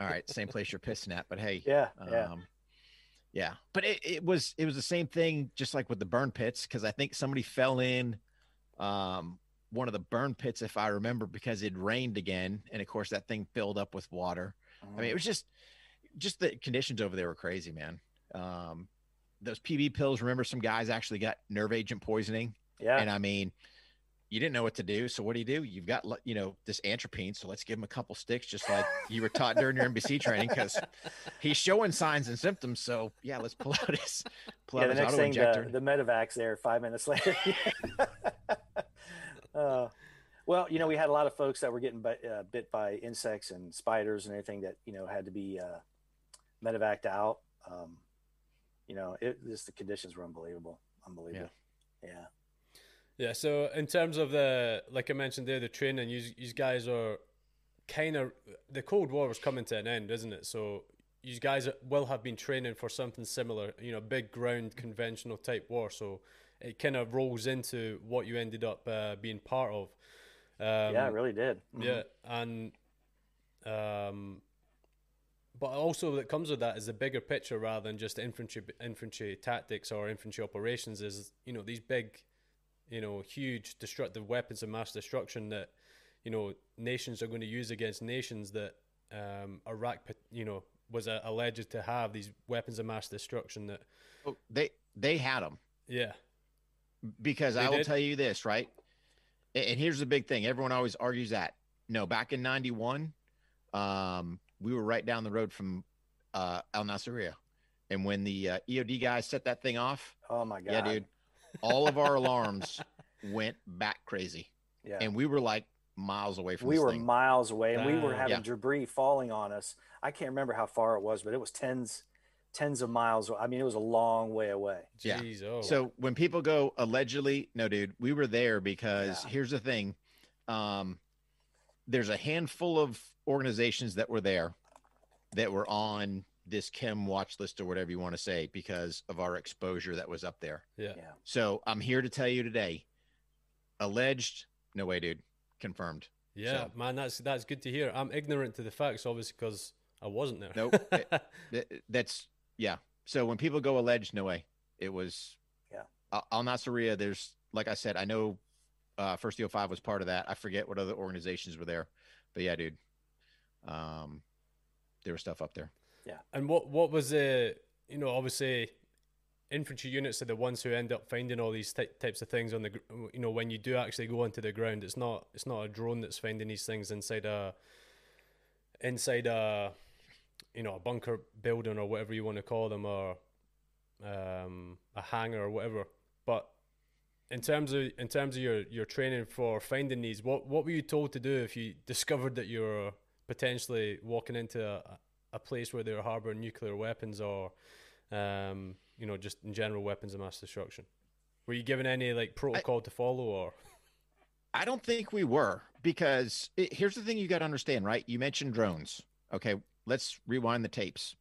All right, same place you're pissing at, but hey, Yeah, yeah. um, yeah. But it, it was it was the same thing, just like with the burn pits, because I think somebody fell in um, one of the burn pits, if I remember, because it rained again, and of course that thing filled up with water. I mean, it was just just the conditions over there were crazy, man. Um, those PB pills. Remember, some guys actually got nerve agent poisoning, yeah. and I mean, you didn't know what to do. So what do you do? You've got you know this atropine, so let's give him a couple sticks, just like you were taught during your NBC training, because he's showing signs and symptoms. So yeah, let's pull out his pull yeah, out the his next auto thing, injector. the, the medevac's there five minutes later. uh, well, you know, we had a lot of folks that were getting bit, uh, bit by insects and spiders and everything that you know had to be uh, medevaced out. Um, you know, it just the conditions were unbelievable, unbelievable. Yeah, Yeah, so in terms of the, like I mentioned there, the training, you, you guys are kind of, the Cold War was coming to an end, isn't it? So you guys will have been training for something similar, you know, big ground conventional type war. So it kind of rolls into what you ended up uh, being part of. Um, yeah, it really did. Mhm. yeah, and um, but also that comes with that is the bigger picture rather than just infantry infantry tactics or infantry operations. Is you know these big, you know, huge destructive weapons of mass destruction that you know nations are going to use against nations that um, Iraq, you know, was uh, alleged to have these weapons of mass destruction. That Oh, they they had them. yeah, because They I will did? tell you this, right? And here's the big thing. Everyone always argues that. No, back in 91, um, we were right down the road from uh, Al Nasiriyah. And when the uh, EOD guys set that thing off, Oh my god. yeah, dude, all of our alarms went back crazy. Yeah. And we were like miles away from we this were thing. miles away and we were having Yeah. debris falling on us i can't remember how far it was but it was tens tens of miles i mean it was a long way away Yeah. jeez, oh, So when people go allegedly, no, dude, we were there because Yeah. here's the thing. Um, there's a handful of organizations that were there that were on this chem watch list or whatever you want to say because of our exposure that was up there. Yeah. Yeah. So I'm here to tell you today, alleged, no way, dude, confirmed. Yeah, So- man, that's that's good to hear. I'm ignorant to the facts, obviously, because I wasn't there. Nope. It- Th- That's yeah. So when people go alleged, no way, it was. Yeah. Al Al Nasiriyah, there's like I said, I know uh, First Deal Five was part of that. I forget what other organizations were there, but yeah, dude, um, there was stuff up there. Yeah. And what what was the you know obviously infantry units are the ones who end up finding all these ty- types of things on the gr- you know when you do actually go onto the ground. It's not it's not a drone that's finding these things inside a inside a you know a bunker building or whatever you want to call them or um, a hangar or whatever. But in terms of in terms of your your training for finding these, what what were you told to do if you discovered that you're potentially walking into a, a place where they're harboring nuclear weapons or um, you know just in general weapons of mass destruction? Were you given any like protocol to follow or? I don't think we were because it, here's the thing you got to understand, right? You mentioned drones. Okay, let's rewind the tapes.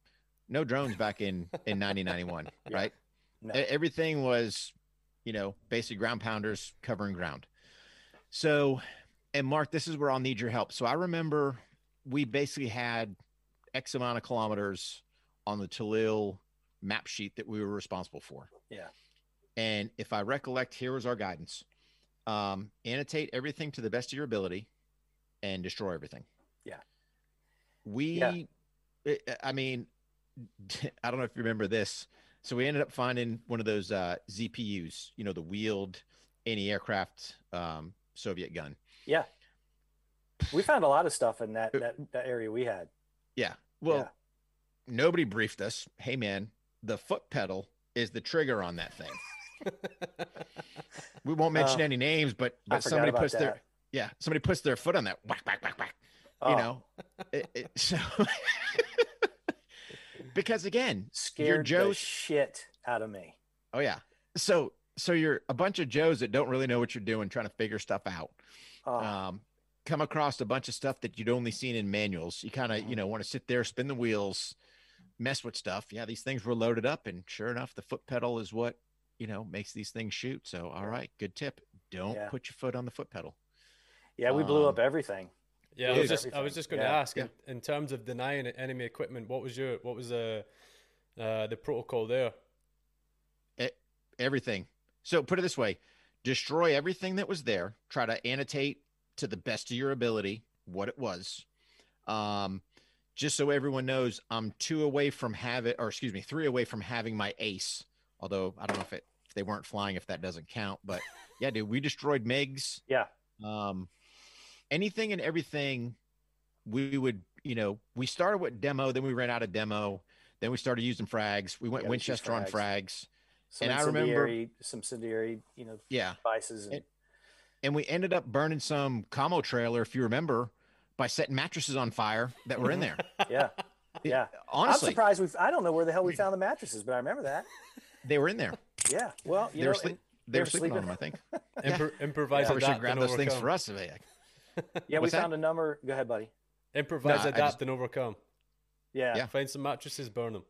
No drones back in in 1991, Yeah. right? No. Everything was, you know, basic ground pounders covering ground. So, and Mark, this is where I'll need your help. So I remember we basically had X amount of kilometers on the Tallil map sheet that we were responsible for. Yeah. And if I recollect, here was our guidance um, annotate everything to the best of your ability and destroy everything. Yeah. We, Yeah. I- mean, I don't know if you remember this. So we ended up finding one of those uh, ZPUs, you know, the wheeled anti-aircraft um, Soviet gun. Yeah. We found a lot of stuff in that that, that area we had. Yeah. Well, Yeah. nobody briefed us. Hey, man, the foot pedal is the trigger on that thing. We won't mention Oh, any names, but but somebody puts their yeah somebody puts their foot on that whack whack whack whack. Oh, You know, it, it, so because again, scared Joe's- shit out of me. Oh yeah. So so you're a bunch of Joes that don't really know what you're doing, trying to figure stuff out. Oh, Um, come across a bunch of stuff that you'd only seen in manuals. You kind of you know want to sit there, spin the wheels, mess with stuff. Yeah, these things were loaded up, and sure enough, the foot pedal is what you know makes these things shoot. So all right, good tip. Don't Yeah. put your foot on the foot pedal. yeah, we blew um, up everything. Yeah, I was just I was just going to Yeah. ask in, in terms of denying enemy equipment, what was your what was the uh, the protocol there? Everything. So put it this way: destroy everything that was there. Try to annotate to the best of your ability what it was. Um, just so everyone knows, I'm two away from having, or excuse me, three away from having my ace. Although I don't know if it if they weren't flying, if that doesn't count. But yeah, dude, we destroyed MiGs. Yeah. Um, anything and everything. We would, you know, we started with demo, then we ran out of demo, then we started using frags. We went Yeah, we used Winchester on frags. frags. Some and I remember- incendiary, some incendiary, you know, Yeah. devices. And, And- and we ended up burning some commo trailer, if you remember, by setting mattresses on fire that were in there. yeah, yeah. Honestly, I'm surprised we. I don't know where the hell we found the mattresses, but I remember that. they were in there. Yeah. Well, you They know, were, sleep- and- they they were were sleeping on them. I think. Impro- improvise, Probably should grab and those things overcome. for us. Like, yeah, we What's that? found a number. Go ahead, buddy. Improvise, No, I adapt, just- and overcome. Yeah. Yeah. Find some mattresses, burn them.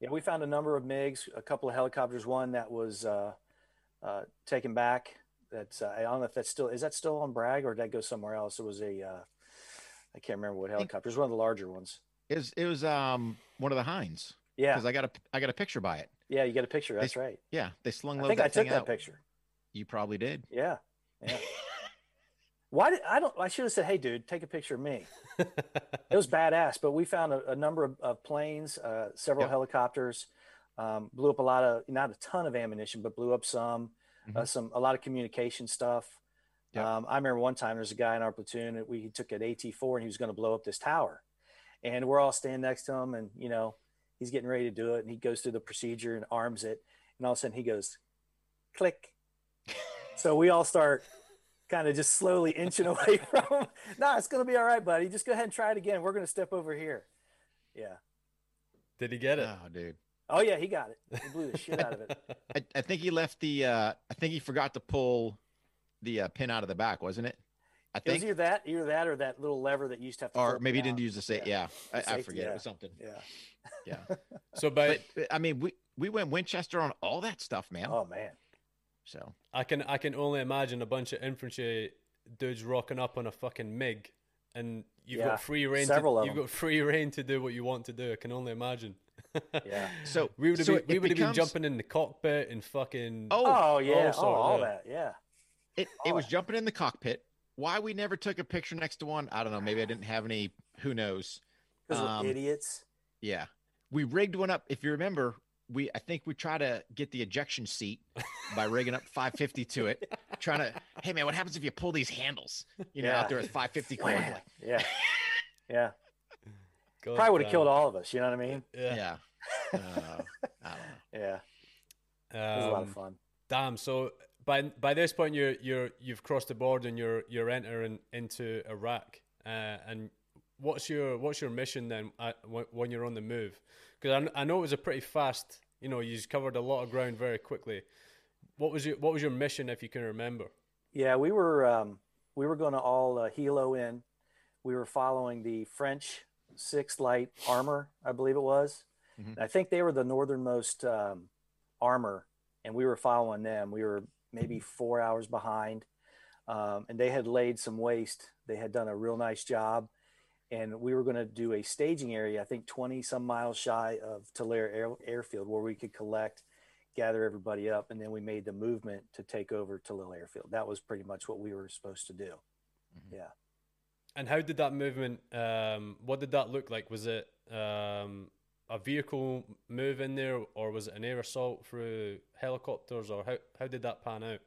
Yeah, we found a number of MiGs, a couple of helicopters. One that was uh, uh, taken back. That's uh, I don't know if that's still is that still on Bragg or did that go somewhere else? It was a uh, I can't remember what helicopter. It was one of the larger ones. it was it was um one of the Hinds Yeah, because I got a I got a picture by it. yeah, you get a picture. That's right. Yeah, they slung I load think that I took thing that out. picture. You probably did. Yeah, yeah. Why did I don't? I should have said, "Hey, dude, take a picture of me." It was badass. But we found a, a number of, of planes, uh, several Yep. helicopters, um, blew up a lot of not a ton of ammunition, but blew up some, uh, Mhm. some a lot of communication stuff. Yep. Um, I remember one time there's a guy in our platoon that we he took an AT4 and he was going to blow up this tower, and we're all standing next to him, and you know he's getting ready to do it, and he goes through the procedure and arms it, and all of a sudden he goes, click. so we all start kind of just slowly inching away from him. No, it's going to be all right, buddy. Just go ahead and try it again. We're going to step over here. Yeah. Did he get it? Oh, dude. Oh yeah, he got it. He blew the shit out of it. I, I think he left the. uh I think he forgot to pull the uh, pin out of the back, wasn't it? I think It was think, either that, either that, or that little lever that you used to have to. or maybe he didn't use the same. Yeah. Yeah, I, I Safety, forget. It was something. Yeah. Yeah, So, by but, but, I mean, we we went Winchester on all that stuff, man. Oh man. So I can I can only imagine a bunch of infantry dudes rocking up on a fucking MiG, and you've Yeah, got free reign. several to, of you've them. got free reign to do what you want to do. I can only imagine. Yeah. so we would have so been, we it would have been jumping in the cockpit and fucking. Oh, Oh yeah. all Oh, all yeah. that. Yeah. It it was jumping in the cockpit. Why we never took a picture next to one? I don't know. Maybe I didn't have any. Who knows? Because Um, we're idiots. Yeah, we rigged one up. If you remember, we I think we try to get the ejection seat by rigging up 550 to it. Trying to, hey man, what happens if you pull these handles? You know, Yeah. out there at 550 cords. Wham. Like, Yeah. Yeah. God Probably would have killed all of us. You know what I mean? Yeah. yeah. Uh, I don't know. Yeah. It was a lot of Um, fun. Damn. So by by this point, you're you're you've crossed the border and you're you're entering into Iraq. Uh, and what's your what's your mission then uh, when, when you're on the move? Because I, I know it was a pretty fast. You know, you covered a lot of ground very quickly. What was your what was your mission if you can remember? Yeah, we were um, we were going to all uh, helo in. We were following the French Sixth Light Armor, I believe it was. Mhm. And I think they were the northernmost um, armor, and we were following them. We were maybe four hours behind, um, and they had laid some waste. They had done a real nice job, and we were going to do a staging area. I think twenty some miles shy of Tallil Air, Airfield, where we could collect gather everybody up, and then we made the movement to take over Tallil Airfield. That was pretty much what we were supposed to do. Yeah. And how did that movement? Um, what did that look like? Was it um, a vehicle move in there, or was it an air assault through helicopters, or how how did that pan out?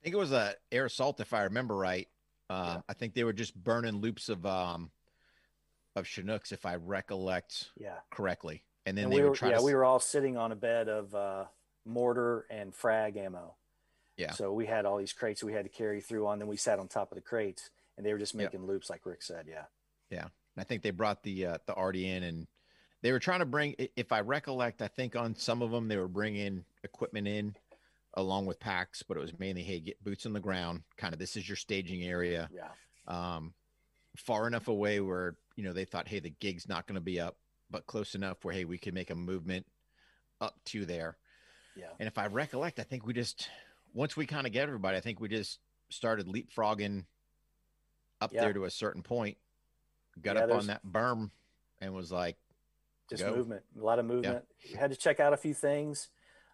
I think it was an air assault, if I remember right. Um, Yeah. I think they were just burning loops of um of Chinooks, if I recollect Yeah. correctly. And then And they we were, try yeah, to. we were all sitting on a bed of uh, mortar and frag ammo. Yeah. So we had all these crates we had to carry through on. Then we sat on top of the crates, and they were just Yep. making loops, like Rick said. Yeah. Yeah. I think they brought the uh, the RD in, and they were trying to bring. If I recollect, I think on some of them they were bringing equipment in along with packs, but it was mainly hey, get boots on the ground. Kind of this is your staging area. Yeah. um, far enough away where you know they thought, hey, the gig's not going to be up, but close enough where hey, we can make a movement up to there. Yeah. And if I recollect, I think we just once we kind of get everybody, I think we just started leapfrogging up Yeah. there to a certain point, got Yeah, up on that berm, and was like, just Go. movement, a lot of movement. You had to check out a few things.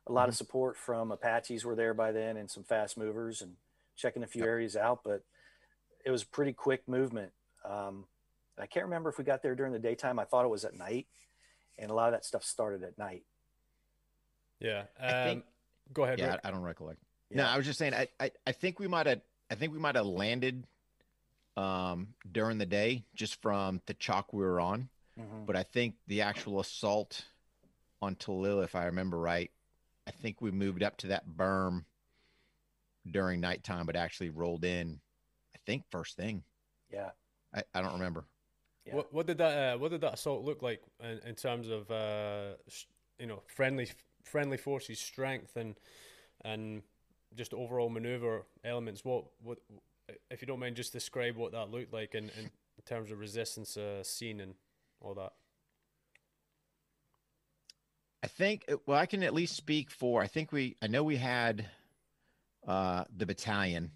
A lot Mm-hmm. of support from Apaches were there by then, and some fast movers, and checking a few Yep. areas out. But it was pretty quick movement. Um, I can't remember if we got there during the daytime. I thought it was at night, and a lot of that stuff started at night. Yeah. Um, think- go ahead. yeah, Rick. I, I don't recollect. No, I was just saying. I, I, I think we might have. I think we might have landed um, during the day just from the chalk we were on. Mhm. But I think the actual assault on Tallil, if I remember right, I think we moved up to that berm during nighttime, but actually rolled in. I think first thing. Yeah. I, I don't remember. Yeah. What, what did that uh, What did that assault look like in, in terms of uh, you know friendly friendly forces strength and and just overall maneuver elements? What what if you don't mind, just describe what that looked like in, in terms of resistance uh, scene and all that. I think uh, well, I can at least speak for. I think we. I know we had uh, the battalion.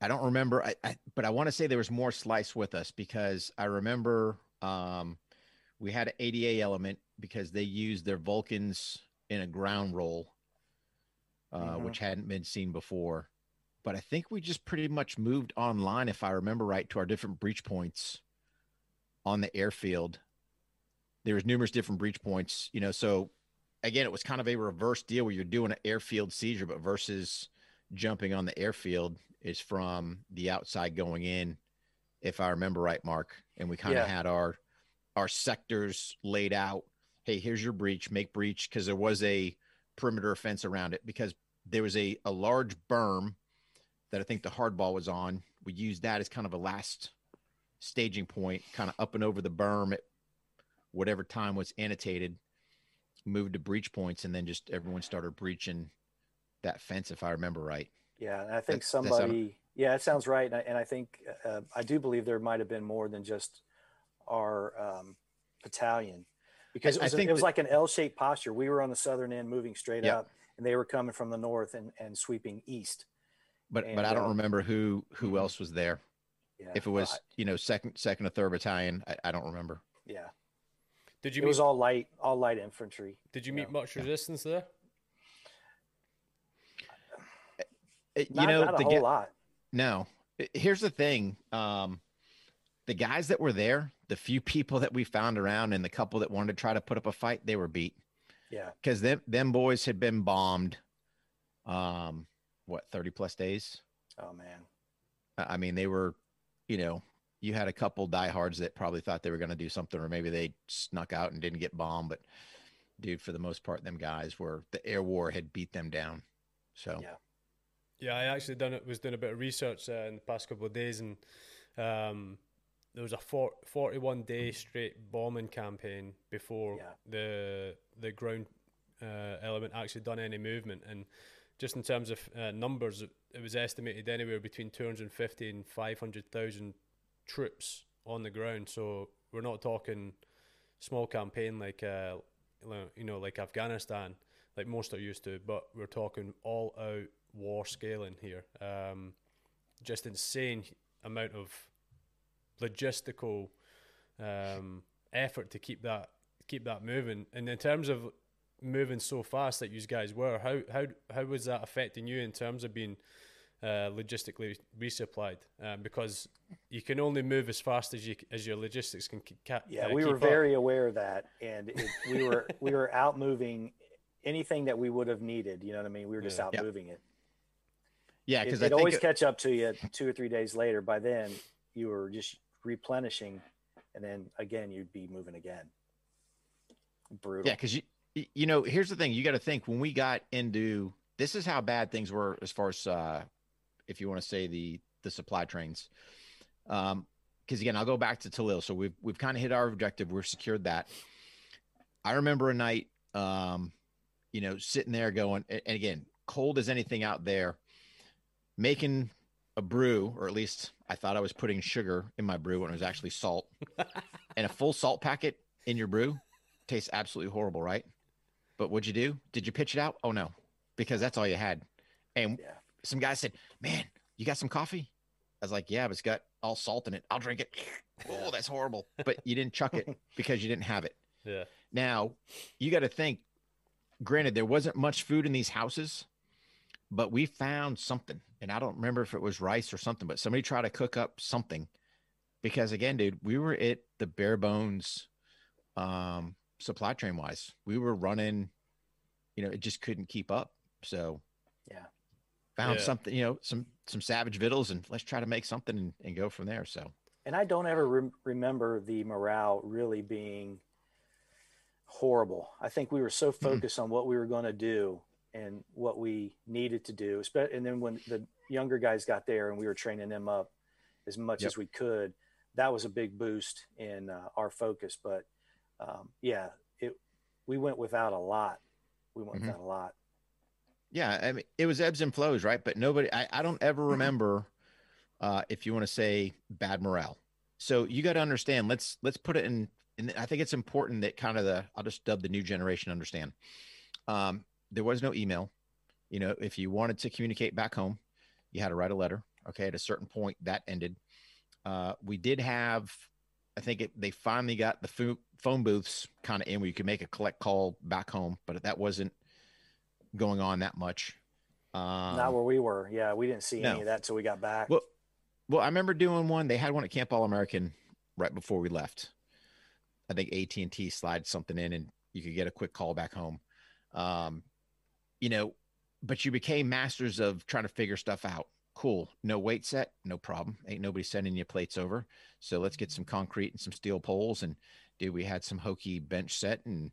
I don't remember, I, I but I want to say there was more slice with us because I remember um, we had an ADA element because they used their Vulcans in a ground roll, uh, Mhm. which hadn't been seen before. But I think we just pretty much moved online, if I remember right, to our different breach points on the airfield there was numerous different breach points you know so again it was kind of a reverse deal where you're doing an airfield seizure but versus jumping on the airfield is from the outside going in if i remember right mark and we kind of Yeah. had our our sectors laid out hey here's your breach make breach because there was a perimeter fence around it because there was a, a large berm that i think the hardball was on we used that as kind of a last staging point kind of up and over the berm at whatever time was annotated, moved to breach points, and then just everyone started breaching that fence, if I remember right. Yeah, and I think That- that sound- somebody. Yeah, that sounds right, and I, and I think uh, I do believe there might have been more than just our um, battalion, because it I was, think it was that- like an L-shaped posture. We were on the southern end, moving straight Yep. up, and they were coming from the north and, and sweeping east. But And, but I don't uh, remember who who else was there. Yeah, If it was I- you know second second or third battalion, I, I don't remember. yeah, Did you it meet, was all light, all light infantry. did you yeah. meet much resistance there? It- Not, you know not a the whole ga- lot. No. Here's the thing. Um, the guys that were there, the few people that we found around, and the couple that wanted to try to put up a fight, they were beat Yeah, because them them boys had been bombed. Um, what thirty plus days? oh man, I I mean, they were, you know, you had a couple diehards that probably thought they were going to do something, or maybe they snuck out and didn't get bombed. But, dude, for the most part, them guys were the air war had beat them down. So Yeah. Yeah, I actually done it. Was doing a bit of research uh, in the past couple of days, and um, there was a four, 41 day straight bombing campaign before Yeah. the the ground uh, element actually done any movement. And just in terms of uh, numbers, it, it was estimated anywhere between 250 and 500,000 troops on the ground. So we're not talking small campaign like uh, you know like Afghanistan, like most are used to, but we're talking all out war scaling here. Um, just insane amount of logistical um, effort to keep that keep that moving. And in terms of moving so fast that you guys were, how how how was that affecting you in terms of being uh, logistically resupplied? Um, because you can only move as fast as you as your logistics can ke- ca- yeah, uh, we were keep up. very aware of that, and it, we were we were out moving anything that we would have needed. You know what I mean? We were just Yeah. out Yeah. moving it. yeah, because it I think always it- catch up to you two or three days later. By then, you were just replenishing, and then again, you'd be moving again. Brutal. Yeah, because you you know, here's the thing: you got to think when we got into this is how bad things were as far as uh, if you want to say the the supply trains. Um, because again, I'll go back to Tallil. So we've we've kind of hit our objective. We've secured that. I remember a night, um, you know, sitting there going, and again, cold as anything out there, making a brew, or at least I thought I was putting sugar in my brew when it was actually salt, and a full salt packet in your brew tastes absolutely horrible, right? But what'd you do? Did you pitch it out? Oh no, because that's all you had. And Yeah. Some guy said, "Man, you got some coffee?" I was like, "Yeah, but it's got all salt in it. I'll drink it." oh, that's horrible. But you didn't chuck it because you didn't have it. Yeah. Now, you got to think. Granted, there wasn't much food in these houses, but we found something, and I don't remember if it was rice or something. But somebody tried to cook up something, because again, dude, we were at the bare bones, um, supply train wise. We were running, you know, it just couldn't keep up. So, Yeah. Found Yeah. something, you know, some some savage vittles, and let's try to make something and, and go from there. So, And I don't ever rem- remember the morale really being horrible. I think we were so focused on what we were going to do and what we needed to do. espe- And then when the younger guys got there and we were training them up as much Yep. as we could, that was a big boost in uh, our focus. But um, yeah, it we went without a lot. We went Mhm. without a lot. Yeah, I mean, it was ebbs and flows, right? But nobody, I, I don't ever remember, uh, if you want to say bad morale. So you got to understand. Let's let's put it in. And I think it's important that kind of the I'll just dub the new generation understand. Um, there was no email. You know, if you wanted to communicate back home, you had to write a letter. Okay, at a certain point, that ended. Uh, we did have, I think it, they finally got the pho- phone booths kind of in where you could make a collect call back home, but that wasn't going on that much. Um, Not where we were. Yeah, we didn't see no. any of that until we got back. well, well, I remember doing one. They had one at Camp All American right before we left. I think AT and T slid something in, and you could get a quick call back home. Um, you know, but you became masters of trying to figure stuff out. Cool. No weight set, no problem. Ain't nobody sending you plates over. So let's get some concrete and some steel poles. And dude, we had some hokey bench set, and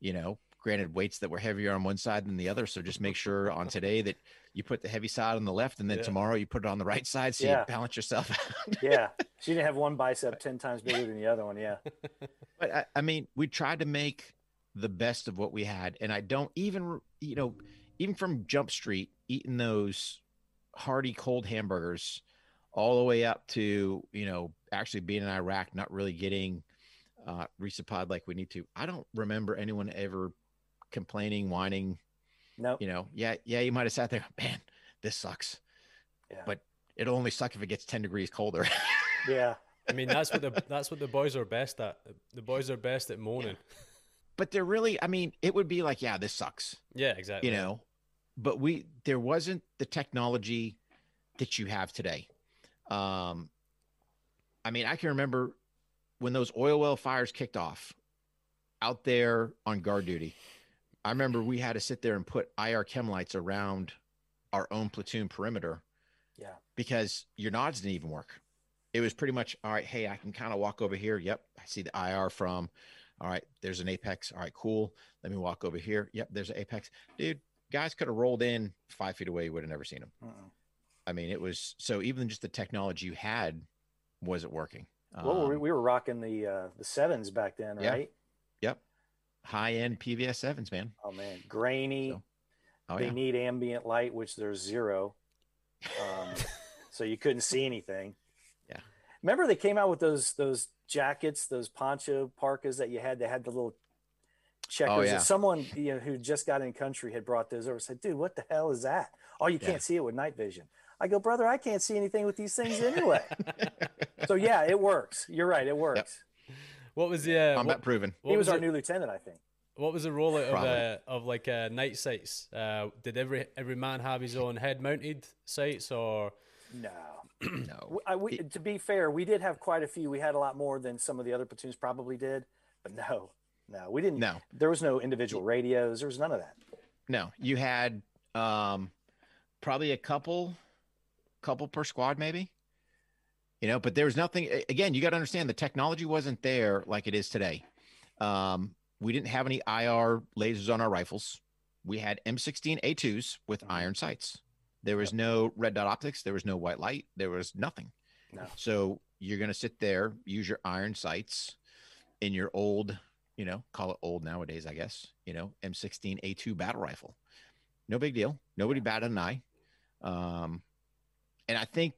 you know, granted weights that were heavier on one side than the other. So just make sure on today that you put the heavy side on the left, and then Yeah. tomorrow you put it on the right side, so Yeah. you balance yourself out. yeah, she didn't have one bicep ten times bigger than the other one. Yeah, But I, I mean, we tried to make the best of what we had, and I don't even, you know, even from Jump Street, eating those hearty cold hamburgers all the way up to you know actually being in Iraq, not really getting uh, resupply like we need to. I don't remember anyone ever complaining, whining. No, You know, yeah, yeah, you might have sat there, man, this sucks. Yeah. But it'll only suck if it gets ten degrees colder. yeah, I mean, that's what the that's what the boys are best at. The boys are best at moaning. but they're really, I mean, it would be like, yeah, this sucks. Yeah, exactly. you know but we there wasn't the technology that you have today um i mean i can remember when those oil well fires kicked off out there on guard duty i remember we had to sit there and put ir chem lights around our own platoon perimeter yeah, because your nods didn't even work. It was pretty much all right. Hey, I can kind of walk over here. Yep, I see the IR from. All right, there's an apex. All right, cool. Let me walk over here. Yep, there's an apex. Dude, guys could have rolled in five feet away. You would have never seen them. Mm-mm. I mean, it was so even just the technology you had wasn't working. Well, we, Um, we were rocking the uh, the sevens back then, right? Yep, high end PVS sevens, man. Oh man, grainy. So, Oh they yeah, need ambient light, which there's zero. Um, so you couldn't see anything. Yeah. Remember they came out with those those jackets, those poncho parkas that you had. They had the little checkers. Oh, yeah. Someone you know who just got in country had brought those over. Said, "Dude, what the hell is that? Oh, you can't see it with night vision." I go, "Brother, I can't see anything with these things anyway." so yeah, it works. You're right, it works. What was the uh, combat what, proven. what he was, our it- new lieutenant, I think. What was the rollout of uh, of like uh, night sights? Uh, did every every man have his own head mounted sights or? No. No, W- I, we, to be fair, we did have quite a few. We had a lot more than some of the other platoons probably did, but no, no, we didn't. no. There was no individual radios. There was none of that. No, you had um probably a couple couple per squad maybe. You know, but there was nothing again, you got to understand the technology wasn't there like it is today. Um we didn't have any IR lasers on our rifles. We had M16 A2s with Mhm. iron sights. There was no red dot optics, there was no white light, there was nothing. No. So you're going to sit there, use your iron sights in your old, you know, call it old nowadays, I guess, you know, M16 A2 battle rifle. No big deal. Nobody batted an eye. Um, and I think,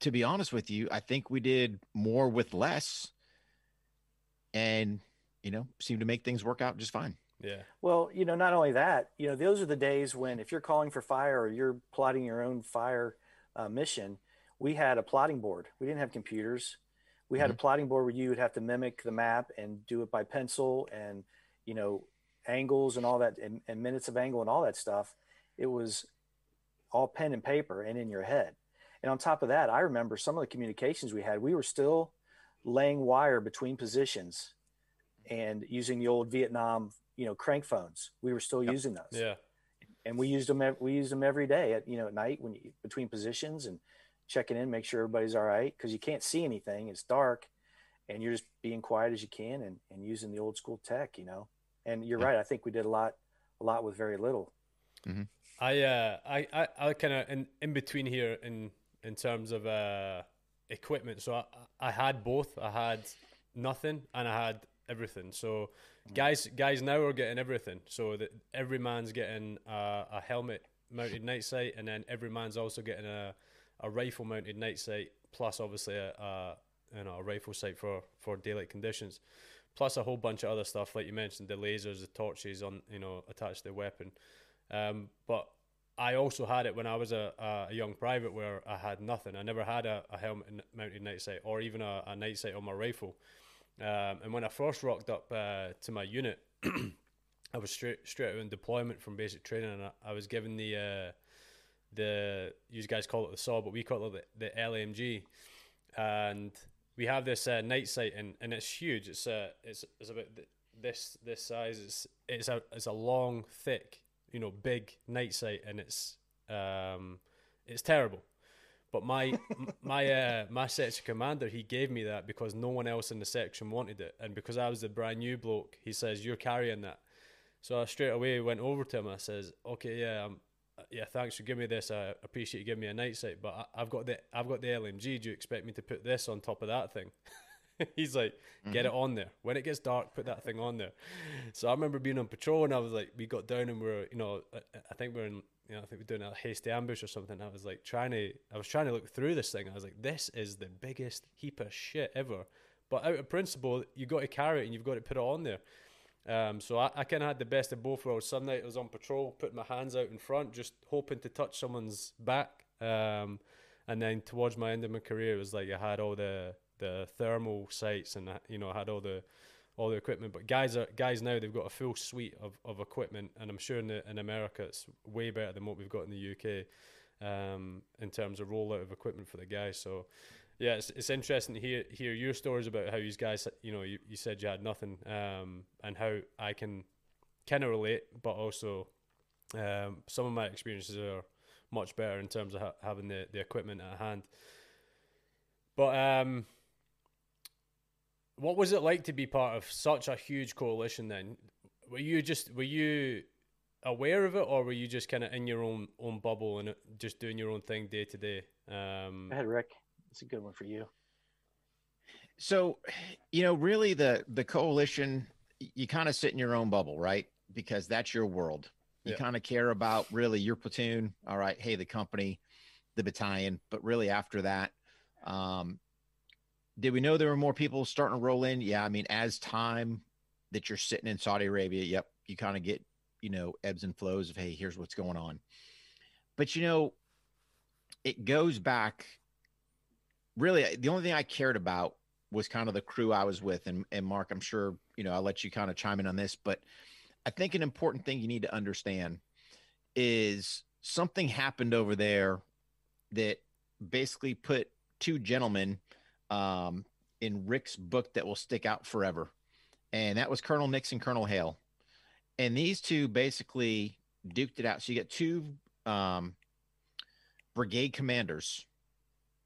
to be honest with you, I think we did more with less and, you know, seemed to make things work out just fine. Yeah, Well, you know, not only that, you know, those are the days when if you're calling for fire or you're plotting your own fire uh, mission, we had a plotting board. We didn't have computers. We had a plotting board where you would have to mimic the map and do it by pencil and, you know, angles and all that and, and minutes of angle and all that stuff. It was all pen and paper and in your head. And on top of that, I remember some of the communications we had, we were still laying wire between positions and using the old Vietnam, you know, crank phones. We were still Yep. using those yeah, and we used them we used them every day at you know at night when you between positions and checking in make sure everybody's all right because you can't see anything it's dark and you're just being quiet as you can and, and using the old school tech you know and you're Yeah. right i think we did a lot a lot with very little I uh, I I, I kind of in, in between here in in terms of uh, equipment. So I, I had both. I had nothing and I had everything. So guys guys now are getting everything. So that every man's getting uh, a helmet mounted night sight, and then every man's also getting a a rifle mounted night sight, plus obviously a, a you know a rifle sight for for daylight conditions. Plus a whole bunch of other stuff, like you mentioned, the lasers, the torches on, you know, attached to the weapon. Um, but I also had it when I was a, a, young private where I had nothing. I never had a, a helmet mounted night sight or even a, a night sight on my rifle. Um, and when I first rocked up uh, to my unit, I was straight straight out in deployment from basic training, and I, I was given the uh, the you guys call it the saw, but we call it the, the LMG, and we have this uh, night sight, and, and it's huge. It's uh, it's it's about th- this this size. It's it's a it's a long, thick, you know, big night sight, and it's um it's terrible. But my my uh, my section commander, he gave me that because no one else in the section wanted it, and because I was the brand new bloke, he says you're carrying that. So I straight away went over to him. I says, "Okay, yeah, um, yeah, thanks for giving me this. I appreciate you giving me a night sight, but I, I've got the I've got the LMG. Do you expect me to put this on top of that thing?" He's like, "Get it on there. When it gets dark, put that thing on there." So I remember being on patrol, and I was like, we got down and we are you know, I, I think we are in you know, I think we're doing a hasty ambush or something. I was like trying to, I was trying to look through this thing. I was like, this is the biggest heap of shit ever. But out of principle, you got to carry it and you've got to put it on there. Um, so I, I kind of had the best of both worlds. Some night I was on patrol, putting my hands out in front, just hoping to touch someone's back. Um, and then towards my end of my career, it was like I had all the the thermal sights and you know had all the all the equipment. But guys are guys now they've got a full suite of, of equipment, and I'm sure in the, in America it's way better than what we've got in the UK um, in terms of rollout of equipment for the guys. So yeah, it's, it's interesting to hear hear your stories about how these guys you know you, you said you had nothing um, and how I can kind of relate, but also um, some of my experiences are much better in terms of ha- having the, the equipment at hand. But um, what was it like to be part of such a huge coalition? Then were you just were you aware of it, or were you just kind of in your own own bubble and just doing your own thing day to day? Um, Go ahead, Rick. It's a good one for you. So, you know, really the the coalition, you kind of sit in your own bubble, right? Because that's your world. You Yeah. kind of care about really your platoon. All right, hey, the company, the battalion, but really after that, um, did we know there were more people starting to roll in? Yeah, I mean, as time that you're sitting in Saudi Arabia, yep, you kind of get, you know, ebbs and flows of hey, here's what's going on. But you know, it goes back. Really, the only thing I cared about was kind of the crew I was with. And, and Mark, I'm sure, you know, I'll let you kind of chime in on this, but I think an important thing you need to understand is something happened over there that basically put two gentlemen um, in Rick's book that will stick out forever. And that was Colonel Nixon, Colonel Hale. And these two basically duked it out. So you get two um, brigade commanders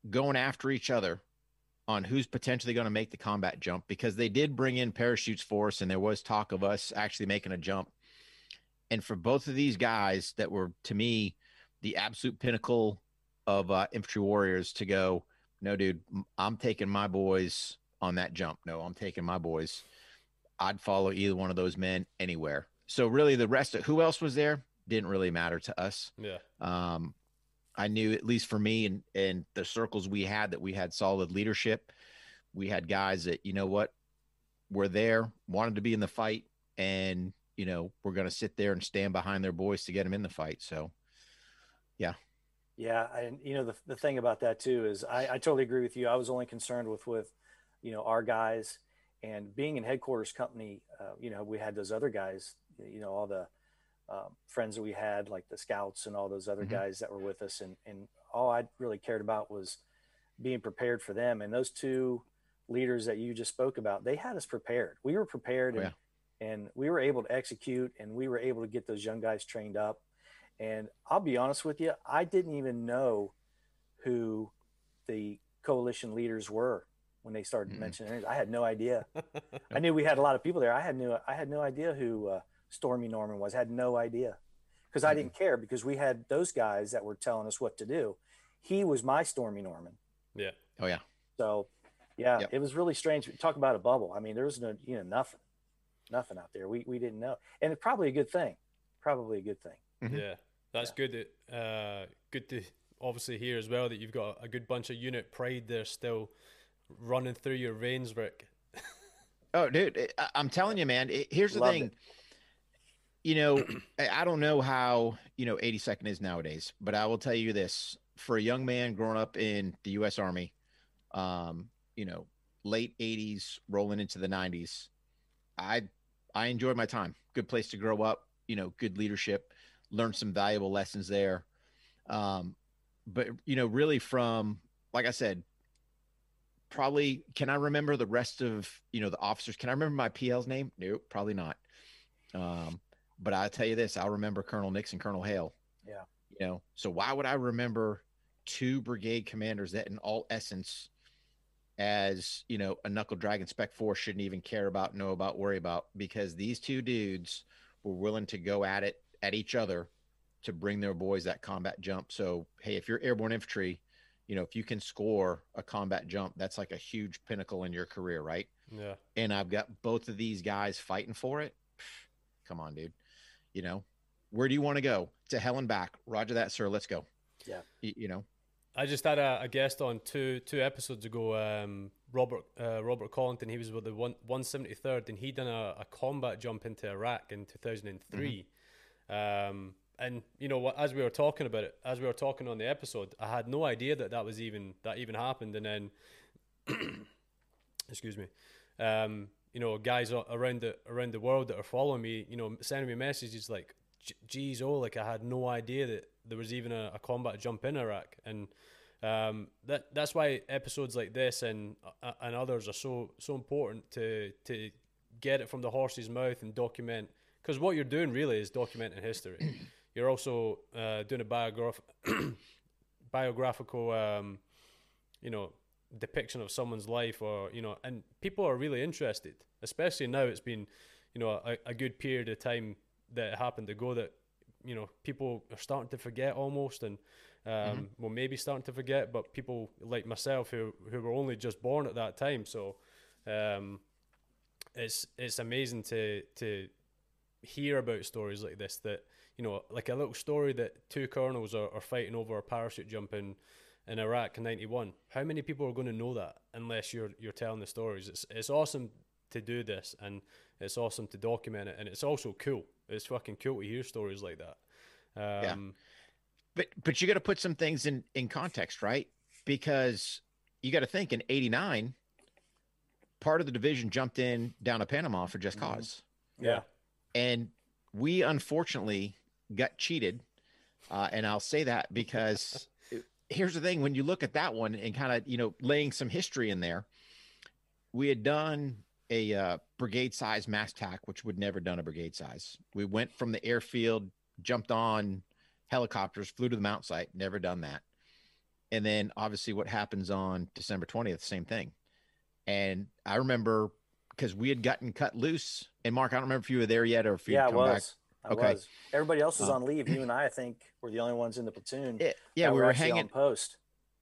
going after each other on who's potentially going to make the combat jump because they did bring in parachutes for us and there was talk of us actually making a jump. And for both of these guys that were to me the absolute pinnacle of uh, infantry warriors to go, no, dude, I'm taking my boys on that jump. No, I'm taking my boys. I'd follow either one of those men anywhere. So really, the rest of who else was there didn't really matter to us. yeah, Um, I knew, at least for me and and the circles we had, that we had solid leadership. We had guys that you know what, were there, wanted to be in the fight, and you know we're going to sit there and stand behind their boys to get them in the fight. So Yeah, and you know the the thing about that too is I, I totally agree with you. I was only concerned with with you know our guys and being in headquarters company. Uh, you know we had those other guys. You know all the um, friends that we had, like the scouts and all those other Mhm. guys that were with us, and and all I really cared about was being prepared for them. And those two leaders that you just spoke about, they had us prepared. We were prepared, Oh, and, and we were able to execute, and we were able to get those young guys trained up. And I'll be honest with you, I didn't even know who the coalition leaders were when they started Mm-mm. mentioning it. I had no idea. I knew we had a lot of people there. I had no I had no idea who uh, Stormin' Norman was. I had no idea because I didn't care because we had those guys that were telling us what to do. He was my Stormin' Norman. yeah. oh yeah, So yeah, Yep. it was really strange. Talk about a bubble. I mean, there was no you know nothing, nothing out there. We we didn't know, and it's probably a good thing. Probably a good thing. Mhm. Yeah, that's good. That, uh, good to obviously hear as well that you've got a good bunch of unit pride there still running through your veins, Rick. Oh, dude, I, I'm telling you, man. It, here's the Loved thing. it. You know, I, I don't know how you know 82nd is nowadays, but I will tell you this: for a young man growing up in the U.S. Army, um, you know, late 80s, rolling into the 90s, I I enjoyed my time. Good place to grow up. You know, good leadership. Learned some valuable lessons there. Um, but you know, really from like I said, probably can I remember the rest of you know the officers? Can I remember my PL's name? Nope, probably not. Um, but I'll tell you this: I'll remember Colonel Nixon, Colonel Hale. Yeah. You know, so why would I remember two brigade commanders that, in all essence, as you know, a knuckle dragon spec 4 shouldn't even care about, know about, worry about, because these two dudes were willing to go at it at each other to bring their boys that combat jump. So hey, if you're airborne infantry, you know, if you can score a combat jump, that's like a huge pinnacle in your career, right? Yeah, And I've got both of these guys fighting for it. Come on, dude. You know, Where do you want to go? To hell and back. Roger that, sir. Let's go. Yeah. Y- you know. I just had a, a guest on two two episodes ago, um, Robert uh, Robert Collington. He was with the one one seventy third, and he done a, a combat jump into Iraq in two thousand and three. Um, and you know what? As we were talking about it, as we were talking on the episode, I had no idea that that was even that even happened. And then, excuse me, um, you know, guys around the around the world that are following me, you know, sending me messages like, "J- "Geez, oh, like I had no idea that there was even a, a combat jump in Iraq." And um, that that's why episodes like this and uh, and others are so so important to to get it from the horse's mouth and document because what you're doing really is documenting history. you're also uh, doing a biograph biographical um, you know depiction of someone's life or you know and people are really interested especially now it's been you know a, a good period of time that it happened ago that you know people are starting to forget almost and um, well maybe starting to forget but people like myself who who were only just born at that time so um, it's it's amazing to to hear about stories like this that you know like a little story that two colonels are, are fighting over a parachute jump in in Iraq in 91 how many people are going to know that unless you're you're telling the stories it's it's awesome to do this and it's awesome to document it and it's also cool it's fucking cool to hear stories like that um But but you got to put some things in in context, right? Because you got to think in '89, part of the division jumped in down to Panama for just Mhm. cause, Yeah. And we unfortunately got cheated. Uh, and I'll say that because here's the thing: when you look at that one and kind of you know laying some history in there, we had done a uh, brigade size mass tac, which would never done a brigade size. We went from the airfield, jumped on helicopters, flew to the mount site, never done that. And then obviously what happens on December 20th, same thing. And I remember because we had gotten cut loose. And Mark, I don't remember if you were there yet or if you Yeah, I come was. back. I Okay. was. Everybody else was Uh, on leave. You and I, I think, were the only ones in the platoon. Yeah, yeah, we were actually hanging. post.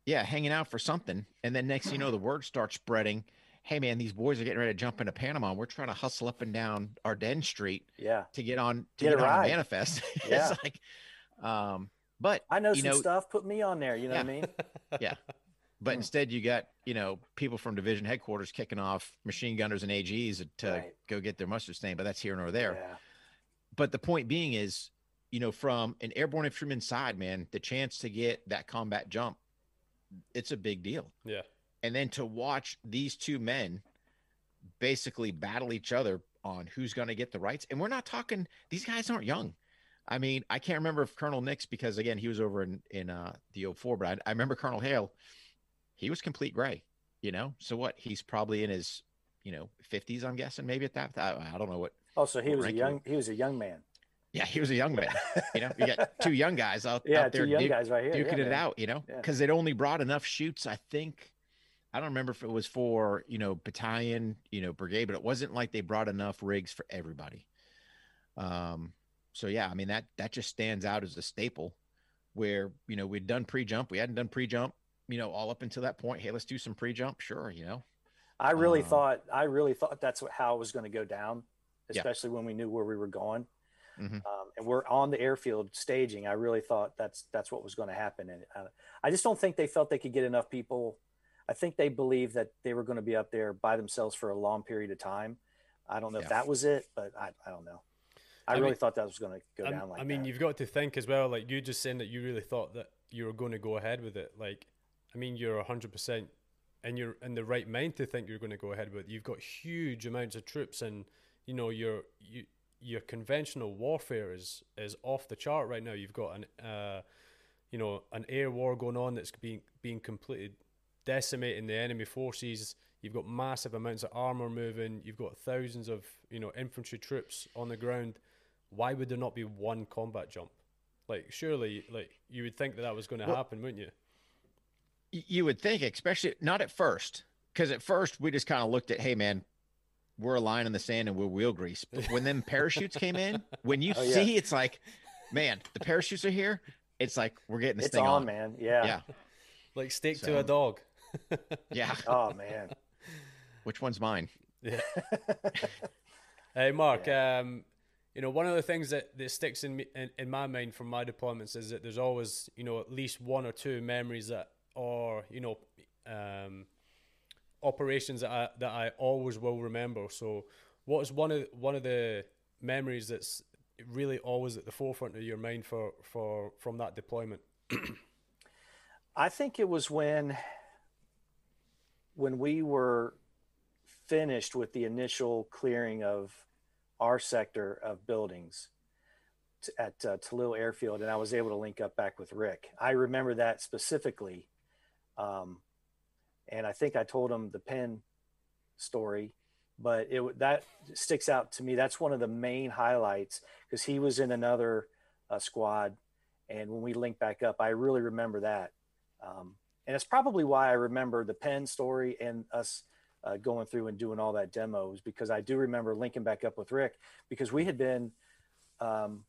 yeah, hanging out for something. And then next thing you know, the word starts spreading. Hey man, these boys are getting ready to jump into Panama. We're trying to hustle up and down Ardennes Street Yeah, to get on to Get get, on ride. manifest. Yeah. it's like um but I know some know, stuff. Put me on there. You know what I mean? yeah. But Hmm. instead, you got you know people from division headquarters kicking off machine gunners and AGs to Right. go get their mustard stain. But that's here nor there. Yeah. But the point being is, you know, from an airborne infantryman side, man, the chance to get that combat jump, it's a big deal. yeah And then to watch these two men basically battle each other on who's going to get the rights. And we're not talking; these guys aren't young. I mean, I can't remember if Colonel Nix, because again, he was over in in uh, the 04, but I, I remember Colonel Hale. He was complete gray, you know. So what? He's probably in his, you know, 50s. I'm guessing maybe at that. I, I don't know what. Oh, so he was a young. He was a young man. Yeah, he was a young man. You know, you got two young guys out, Yeah, out there two young guys right here. duking yeah, it man. out. You know, Yeah. because it only brought enough chutes. I think. I don't remember if it was for you know battalion, you know brigade, but it wasn't like they brought enough rigs for everybody. Um. So yeah, I mean that that just stands out as a staple, where you know we'd done pre jump, we hadn't done pre jump, you know, all up until that point. Hey, let's do some pre jump. Sure, you know. I really Um, thought. I really thought that's what, how it was going to go down, Yeah. especially when we knew where we were going. Mhm. Um, and we're on the airfield staging. I really thought that's that's what was going to happen. And uh, I just don't think they felt they could get enough people. I think they believed that they were going to be up there by themselves for a long period of time. I don't know Yeah. if that was it, but I, I don't know. I, I really mean- thought that was going to go I'm- down like I mean, that. you've got to think as well. Like you just saying that you really thought that you were going to go ahead with it. Like, I mean, you're hundred percent, and you're in the right mind to think you're going to go ahead with it. You've got huge amounts of troops, and you know your you, your conventional warfare is is off the chart right now. You've got an uh, you know, an air war going on that's being being completed, decimating the enemy forces. You've got massive amounts of armor moving. You've got thousands of you know infantry troops on the ground why would there not be one combat jump? Like, surely, like you would think that that was going to Well- happen, wouldn't you? Y- you would think, especially not at first, because at first we just kind of looked at, hey man, we're a line in the sand and we're wheel grease. But when them parachutes came in, when you Oh, yeah. see, it's like, man, the parachutes are here. It's like we're getting this it's thing on, on. man. Yeah. Yeah, Like steak to a dog. yeah. Oh man. Which one's mine? Yeah. hey, Mark. Um, you know, one of the things that, that sticks in, me, in in my mind from my deployments is that there's always, you know, at least one or two memories that, or you know, um, operations that I that I always will remember. So, what is one of one of the memories that's really always at the forefront of your mind for for from that deployment? I think it was when when we were finished with the initial clearing of our sector of buildings at uh, Tallil Airfield, and I was able to link up back with Rick. I remember that specifically, um, and I think I told him the pen story, but it that sticks out to me. That's one of the main highlights because he was in another uh, squad, and when we linked back up, I really remember that. Um, and it's probably why I remember the pen story and us uh, going through and doing all that demos because I do remember linking back up with Rick because we had been um,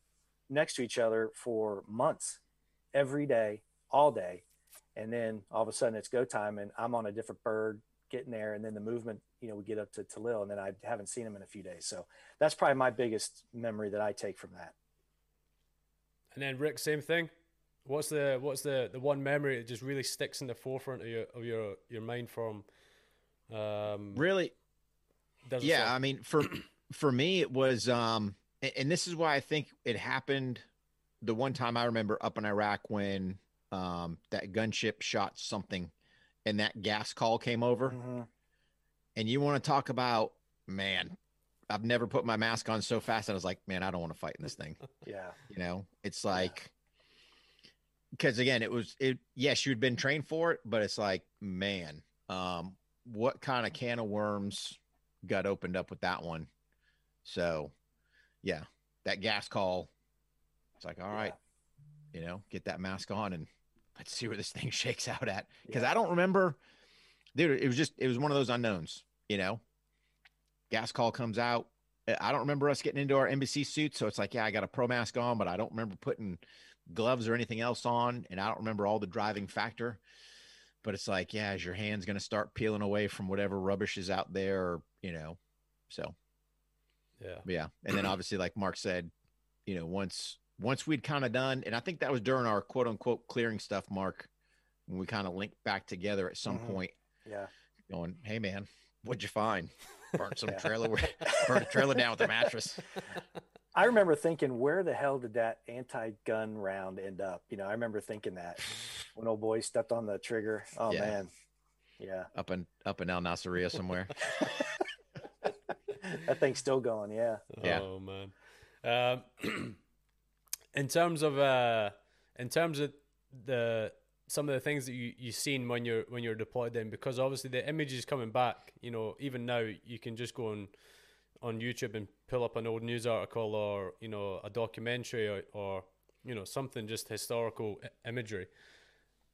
next to each other for months, every day, all day, and then all of a sudden it's go time and I'm on a different bird getting there, and then the movement, you know, we get up to Tallil, and then I haven't seen him in a few days, so that's probably my biggest memory that I take from that. And then Rick, same thing. What's the what's the, the one memory that just really sticks in the forefront of your of your your mind from? Um, Really, yeah Storm? i mean for for me it was um and this is why i think it happened the one time i remember up in iraq when um that gunship shot something and that gas call came over. Mhm. and you want to talk about man i've never put my mask on so fast and i was like man i don't want to fight in this thing. Yeah, you know? It's like because again it was it yes you'd been trained for it but it's like man um what kind of can of worms got opened up with that one? So yeah that gas call it's like all right you know get that mask on and let's see where this thing shakes out at because Yeah. i don't remember dude it was just it was one of those unknowns you know gas call comes out I- don't remember us getting into our embassy suits. So it's like, yeah, I got a pro mask on, but I don't remember putting gloves or anything else on. And I don't remember all the driving factor. But it's like, yeah, is your hands going to start peeling away from whatever rubbish is out there, or, you know? So, yeah. yeah. And then obviously, like Mark said, you know, once, once we'd kind of done, and I think that was during our quote unquote clearing stuff, Mark, when we kind of linked back together at some Mhm. point, yeah. going, hey, man, what'd you find? Burnt some Yeah. trailer, burnt a trailer down with a mattress. I remember thinking, where the hell did that anti-gun round end up? You know, I remember thinking that when old boy stepped on the trigger. Oh Yeah. man, yeah, up in up in El Nasiriyah somewhere. that thing's still going. Yeah, Yeah. Oh man. Um, in terms of uh, in terms of the some of the things that you you've seen when you're when you're deployed in, because obviously the images coming back, you know, even now you can just go on on YouTube and pull up an old news article or you know a documentary or, or you know something just historical imagery.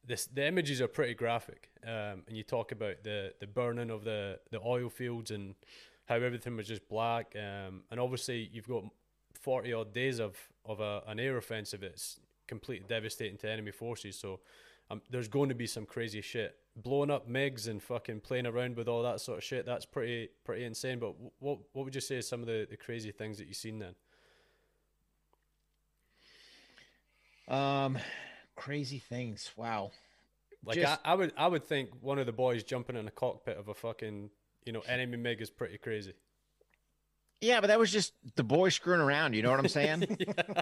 This the images are pretty graphic, um, and you talk about the the burning of the the oil fields and how everything was just black. Um, and obviously, you've got 40 odd days of, of a, an air offensive that's completely devastating to enemy forces. So um, there's going to be some crazy shit. Blowing up MiGs and fucking playing around with all that sort of shit, that's pretty pretty insane. But wh- what what would you say is some of the, the crazy things that you've seen then? Um, crazy things. Wow. Like Just- I, I would I would think one of the boys jumping in a cockpit of a fucking you know enemy MiG is pretty crazy. Yeah, but that was just the boy screwing around. You know what I'm saying?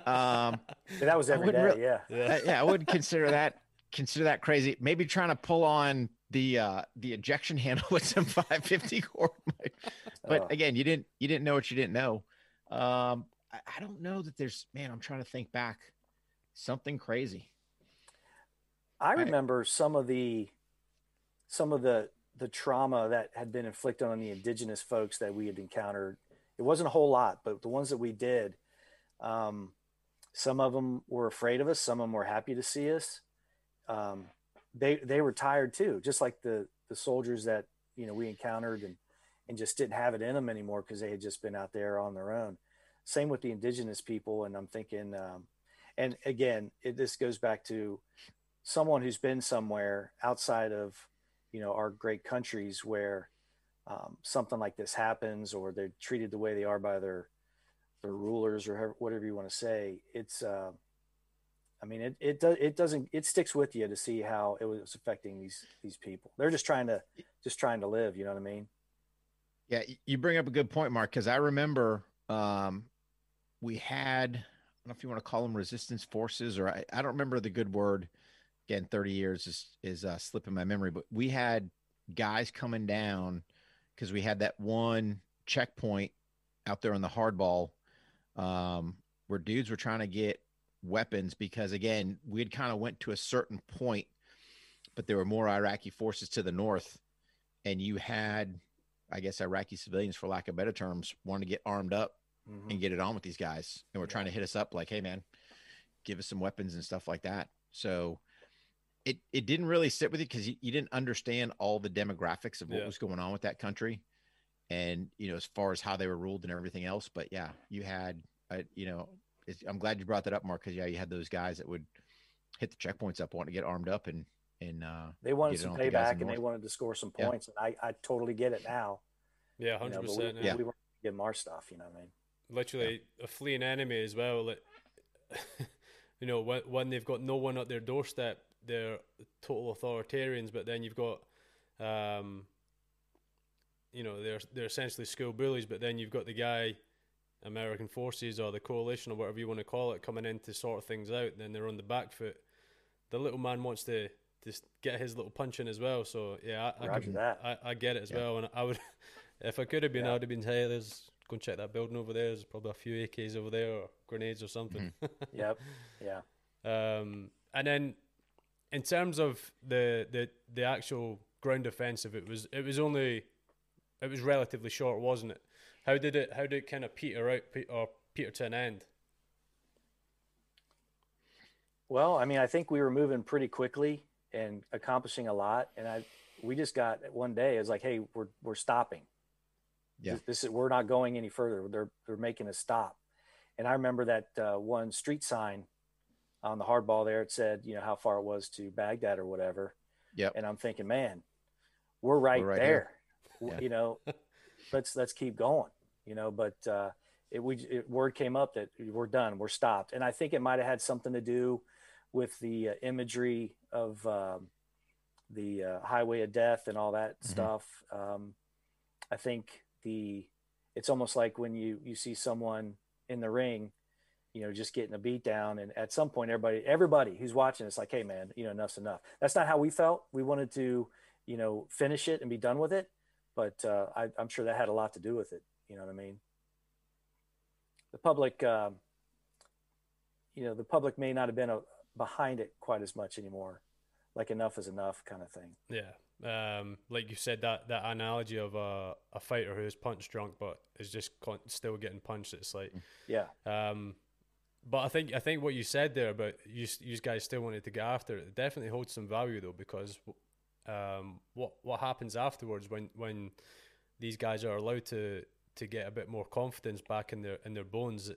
um, Yeah, that was I every wouldn't yeah, Yeah. I- yeah, I would consider that consider that crazy. Maybe trying to pull on the uh the ejection handle with some 550 cord. But Oh. again, you didn't you didn't know what you didn't know. Um, I, I don't know that there's man. I'm trying to think back. Something crazy. I remember some of the some of the the trauma that had been inflicted on the indigenous folks that we had encountered. It wasn't a whole lot, but the ones that we did, um, some of them were afraid of us. Some of them were happy to see us. Um, they they were tired too, just like the the soldiers that you know we encountered and and just didn't have it in them anymore because they had just been out there on their own. Same with the indigenous people, and I'm thinking, um, and again, it, this goes back to someone who's been somewhere outside of you know our great countries where um, something like this happens or they're treated the way they are by their their rulers or however- whatever you want to say. It's, uh, I mean, it it does it doesn't it sticks with you to see how it was affecting these these people. They're just trying to just trying to live. You know what I mean? Yeah, you bring up a good point, Mark, because I remember um, we had, I don't know if you want to call them resistance forces, or I, I don't remember the good word. Again, 30 years is, is uh, slipping my memory, but we had guys coming down because we had that one checkpoint out there on the hardball um, where dudes were trying to get weapons because, again, we had kind of went to a certain point, but there were more Iraqi forces to the north, and you had I guess Iraqi civilians, for lack of better terms, want to get armed up Mhm. and get it on with these guys. And we're trying to hit us up like, hey man, give us some weapons and stuff like that. So it it didn't really sit with you because you, you didn't understand all the demographics of what Yeah. was going on with that country. And you know, as far as how they were ruled and everything else. But yeah, you had uh, you know, it's, I'm glad you brought that up, Mark, because yeah, you had those guys that would hit the checkpoints up, wanting to get armed up and and uh They wanted some on with the payback and they wanted to score some Yeah. points. And I, I totally get it now. Yeah, you hundred know, but we, percent. Yeah. we weren't gonna give our stuff. You know what I mean? Literally a fleeing enemy as well. Like, you know, when, when they've got no one at their doorstep, they're total authoritarians. But then you've got, um, you know, they're they're essentially school bullies. But then you've got the guy, American forces or the coalition or whatever you want to call it, coming in to sort things out. Then they're on the back foot. The little man wants to just get his little punch in as well. So yeah, I, I, Roger could- that. I, I get it as Yeah. well. And I would, if I could have been, Yeah. I would have been hey, there's go and check that building over there. There's probably a few AKs over there or grenades or something. Yep. Yeah. um, and then in terms of the the the actual ground offensive, it was it was only it was relatively short, wasn't it? How did it how did it kind of peter out pe- or peter to an end? Well, I mean, I think we were moving pretty quickly and accomplishing a lot. And I, we just got one day. It was like, hey, we're we're stopping. Yeah. This, this is we're not going any further. They're they're making a stop. And I remember that uh, one street sign on the hardball there. It said, you know, how far it was to Baghdad or whatever. Yep. And I'm thinking, man, we're right, right there. Yeah. You know, let's let's keep going. You know, but uh, it we it, word came up that we're done, we're stopped, and I think it might have had something to do with the uh, imagery of um, the uh, highway of death and all that Mhm. stuff. Um, I think the it's almost like when you you see someone in the ring, you know, just getting a beat down, and at some point, everybody everybody who's watching, it's like, hey man, you know, enough's enough. That's not how we felt. We wanted to, you know, finish it and be done with it, but uh, I, I'm sure that had a lot to do with it. You know what I mean? The public, um, you know, the public may not have been a, behind it quite as much anymore. Like enough is enough kind of thing. Yeah, um, like you said that that analogy of a a fighter who is punch drunk but is just con- still getting punched. It's like, Yeah. um, but I think I think what you said there about you you guys still wanted to get after it definitely holds some value though because um, what what happens afterwards when when these guys are allowed to to get a bit more confidence back in their in their bones,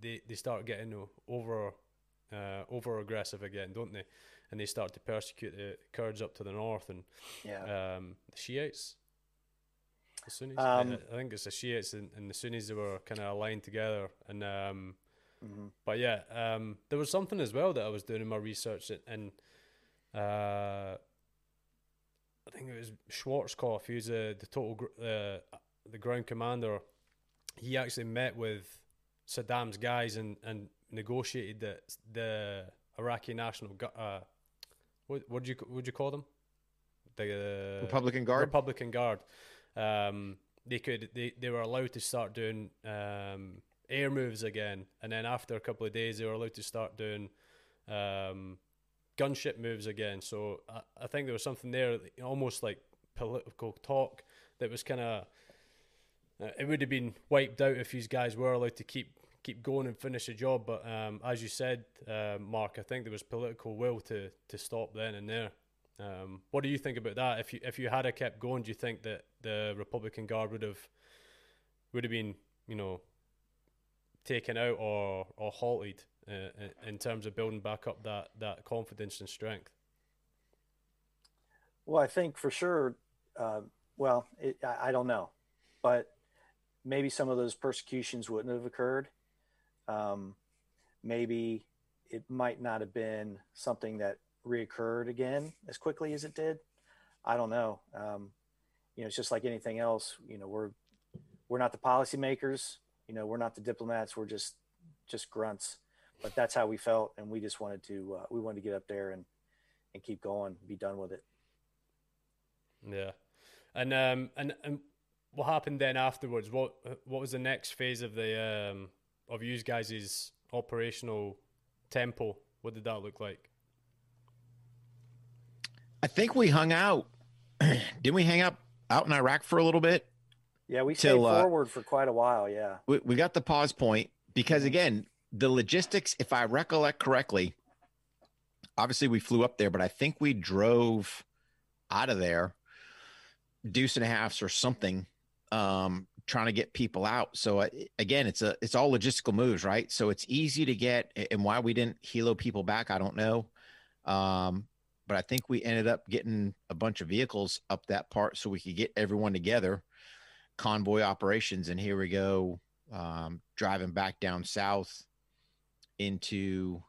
they they start getting over uh, over aggressive again, don't they? And they start to persecute the Kurds up to the north and Yeah. um, the Shiites. The Sunnis. I- Um, I, I think it's the Shiites and, and the Sunnis that were kind of aligned together. And um, hmm but yeah, um, there was something as well that I was doing in my research, and, uh, I think it was Schwarzkopf, who's uh, the total gr- uh, the ground commander. He actually met with Saddam's guys and, and negotiated the the Iraqi National uh, what do you do you call them? The uh, Republican Guard. Republican Guard. Um, they could they, they were allowed to start doing um, air moves again, and then after a couple of days, they were allowed to start doing um, gunship moves again. So I, I think there was something there, almost like political talk, that was kind of. Uh, it would have been wiped out if these guys were allowed to keep keep going and finish the job. But um, as you said, uh, Mark, I think there was political will to to stop then and there. Um, what do you think about that? If you if you had kept going, do you think that the Republican Guard would have would have been you know taken out or or halted uh, in- in terms of building back up that that confidence and strength? Well, I think for sure. Uh, well, it, I, I don't know, but maybe some of those persecutions wouldn't have occurred, um, maybe it might not have been something that reoccurred again as quickly as it did. I don't know. Um, you know, it's just like anything else. You know, we're we're not the policymakers. You know, we're not the diplomats. We're just just grunts. But that's how we felt, and we just wanted to uh, we wanted to get up there and and keep going, be done with it. Yeah, and um and and what happened then afterwards? What what was the next phase of the um of you guys' operational tempo? What did that look like? I think we hung out. Didn't we hang out out in Iraq for a little bit? Yeah, we Till, stayed uh, forward for quite a while. Yeah. We, we got the pause point because Mm-hmm. again, the logistics, if I recollect correctly, obviously we flew up there, but I think we drove out of there deuce and a halfs or something, um, trying to get people out. So uh, again, it's a it's all logistical moves, right? So it's easy to get, and why we didn't helo people back, I don't know. Um, but I think we ended up getting a bunch of vehicles up that part so we could get everyone together, convoy operations, and here we go, um, driving back down south into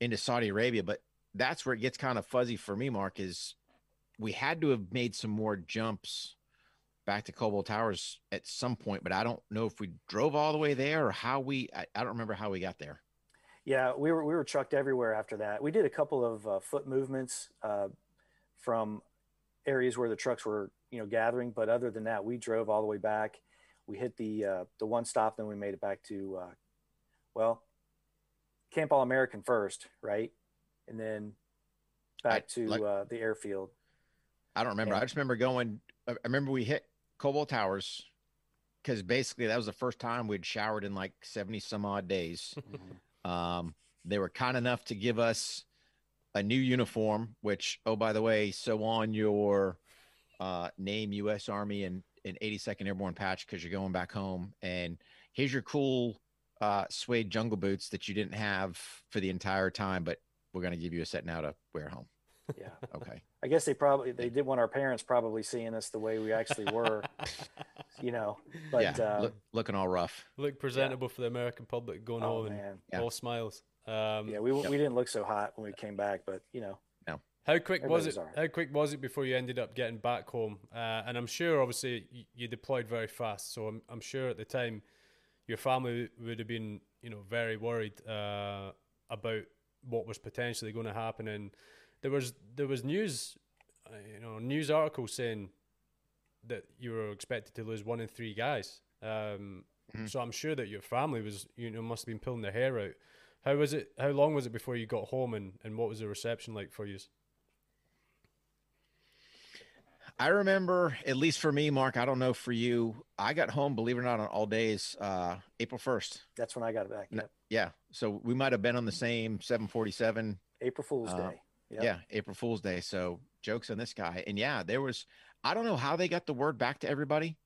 into Saudi Arabia. But that's where it gets kind of fuzzy for me, Mark. Is we had to have made some more jumps back to Khobar Towers at some point, but I don't know if we drove all the way there or how we. I, I don't remember how we got there. Yeah, we were we were trucked everywhere after that. We did a couple of uh, foot movements uh, from areas where the trucks were, you know, gathering. But other than that, we drove all the way back. We hit the uh, the one stop, then we made it back to, uh, well, Camp All American first, right, and then back I- to like- uh, the airfield. I don't remember. Yeah. I just remember going. I I remember we hit Khobar Towers because basically that was the first time we'd showered in like seventy some odd days. Um, they were kind enough to give us a new uniform, which, oh, by the way, so on your uh, name U.S. Army and, and 82nd Airborne patch because you're going back home. And here's your cool uh, suede jungle boots that you didn't have for the entire time, but we're going to give you a set now to wear home. Yeah, Okay. I guess they probably they did want our parents probably seeing us the way we actually were, you know. But yeah. uh, look, looking all rough. Look presentable for the American public going oh home and man, Yeah. all smiles. Um, yeah, we we didn't look so hot when we came back, but you know, How quick was it? was alright. How quick was it before you ended up getting back home? Uh, and I'm sure, obviously, you, you deployed very fast. So I'm, I'm sure at the time, your family would have been, you know, very worried uh, about what was potentially going to happen. And there was there was news, uh, you know, news articles saying that you were expected to lose one in three guys. Um, Mhm. So I'm sure that your family was, you know, must have been pulling their hair out. How was it? How long was it before you got home, and, and what was the reception like for you? I remember, at least for me, Mark, I don't know for you, I got home, believe it or not, on all days, uh, April 1st. that's when I got it back. Yep. Yeah. So we might have been on the same 747. April Fool's Uh, Day. Yep. Yeah. April Fool's Day. So jokes on this guy. And yeah, there was, I don't know how they got the word back to everybody.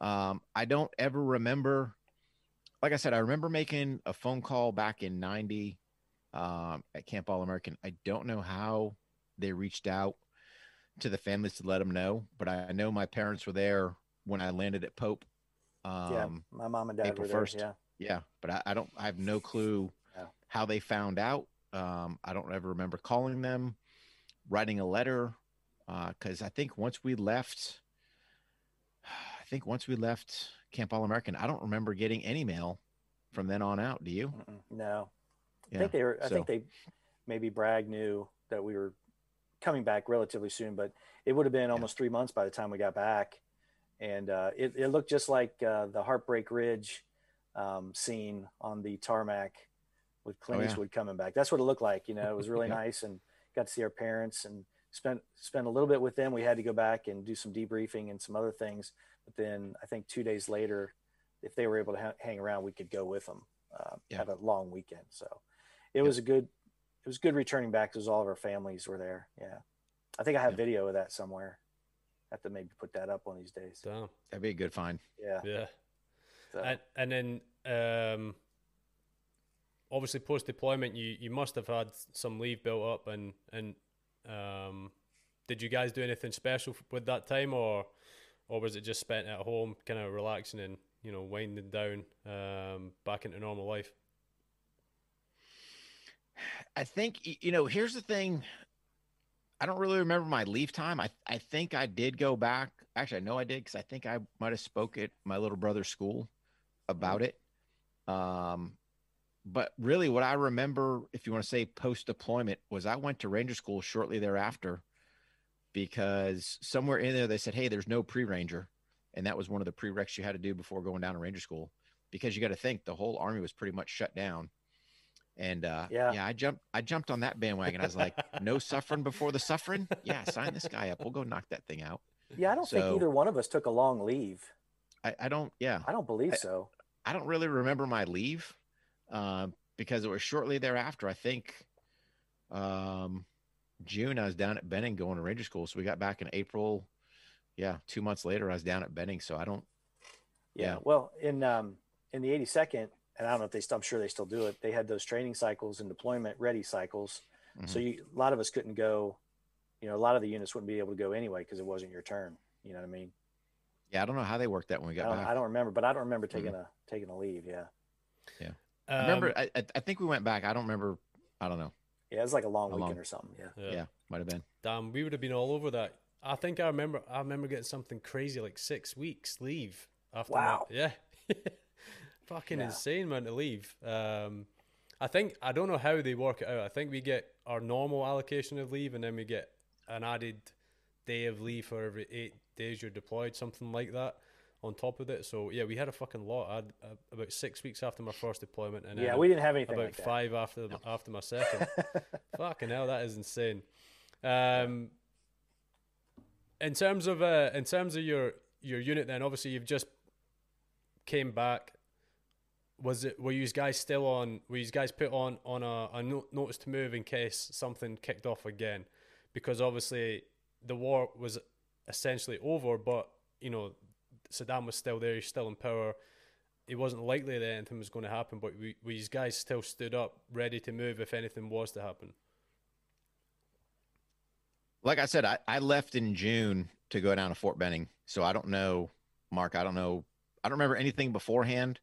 Um, I don't ever remember, like I said, I remember making a phone call back in 90 um, at Camp All American. I don't know how they reached out to the families to let them know, but I know my parents were there when I landed at Pope. Um, yeah, my mom and dad April were there. 1st. Yeah, yeah, but I, I don't. I have no clue No. how they found out. Um, I don't ever remember calling them, writing a letter, because I think once we left, I think once we left Camp All American, I don't remember getting any mail from then on out. Do you? Mm-mm. no. I think they were. I so- think they maybe Bragg knew that we were coming back relatively soon, but it would have been almost three months by the time we got back, and uh, it, it looked just like uh, the Heartbreak Ridge um, scene on the tarmac with Clint Oh, yeah. Eastwood coming back. That's what it looked like. You know, it was really Yeah. nice, and got to see our parents and spent spent a little bit with them. We had to go back and do some debriefing and some other things, but then I think two days later, if they were able to ha- hang around, we could go with them. Uh, Yeah. Have a long weekend, so it was a good it was good returning back because all of our families were there. Yeah, I think I have Yep. video of that somewhere. I have to maybe put that up one of these days. Damn. That'd be a good find. Yeah. Yeah. So, And, and then, um, obviously, post deployment, you, you must have had some leave built up, and and um, did you guys do anything special with that time, or or was it just spent at home, kind of relaxing and you know winding down um, back into normal life? I think you know. Here's the thing. I don't really remember my leave time. I I think I did go back. Actually, I know I did because I think I might have spoke at my little brother's school about it. Um, but really, what I remember, if you want to say post deployment, was I went to Ranger School shortly thereafter because somewhere in there they said, "Hey, there's no pre Ranger," and that was one of the prereqs you had to do before going down to Ranger School because you got to think the whole army was pretty much shut down. And uh, Yeah. yeah, I jumped. I jumped on that bandwagon. I was like, "No suffering before the suffering." Yeah, sign this guy up. We'll go knock that thing out. Yeah, I don't think either one of us took a long leave. I, I don't. Yeah, I don't believe I- so. I don't really remember my leave um, because it was shortly thereafter. I think um, June I was down at Benning going to Ranger School, so we got back in April. Yeah, two months later I was down at Benning, so I don't. Yeah. Yeah. Well, in um in the 82nd, and I don't know if they still, I'm sure they still do it. They had those training cycles and deployment ready cycles. So Mhm. you, a lot of us couldn't go. You know, a lot of the units wouldn't be able to go anyway because it wasn't your turn. You know what I mean? Yeah, I don't know how they worked that when we I got don't, back. I don't remember, but I don't remember taking a taking a leave. Yeah. I remember. Um, I, I- I think we went back. I don't remember. I don't know. Yeah, it was like a long How weekend long? or something. Yeah. yeah. Yeah, might have been. Damn, we would have been all over that. I think I remember. I remember getting something crazy like six weeks leave after. my- Wow. yeah. Fucking Yeah. insane amount to leave. Um, I think I don't know how they work it out. I think we get our normal allocation of leave, and then we get an added day of leave for every eight days you're deployed, something like that. On top of it, so yeah, we had a fucking lot. I had uh, about six weeks after my first deployment, and Yeah, we didn't have anything about like five after after my second. Fucking hell, that is insane. Um, in terms of uh, in terms of your your unit, then obviously you've just came back. Was it were you guys still on? Were you guys put on on a, a no, notice to move in case something kicked off again? Because obviously the war was essentially over, but you know Saddam was still there. He's still in power. It wasn't likely that anything was going to happen, but we, we guys still stood up, ready to move if anything was to happen. Like I said, I, I left in June to go down to Fort Benning, so I don't know, Mark. I don't know. I don't remember anything beforehand.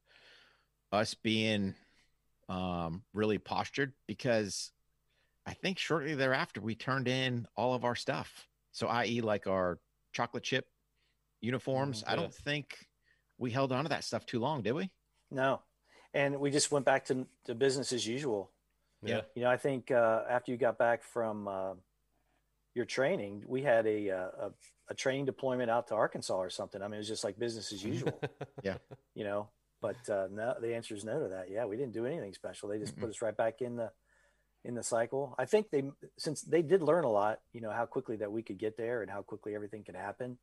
Us being um, really postured because I think shortly thereafter we turned in all of our stuff. So, i.e., like our chocolate chip uniforms. Mhm, I don't think we held on to that stuff too long, did we? No, and we just went back to to business as usual. Yeah. You know, I think uh, after you got back from uh, your training, we had a, uh, a a training deployment out to Arkansas or something. I mean, it was just like business as usual. Yeah. You know, but uh, no, the answer is no to that. Yeah, we didn't do anything special. They just put us right back in the in the cycle. I think they since they did learn a lot. You know how quickly that we could get there and how quickly everything could happen,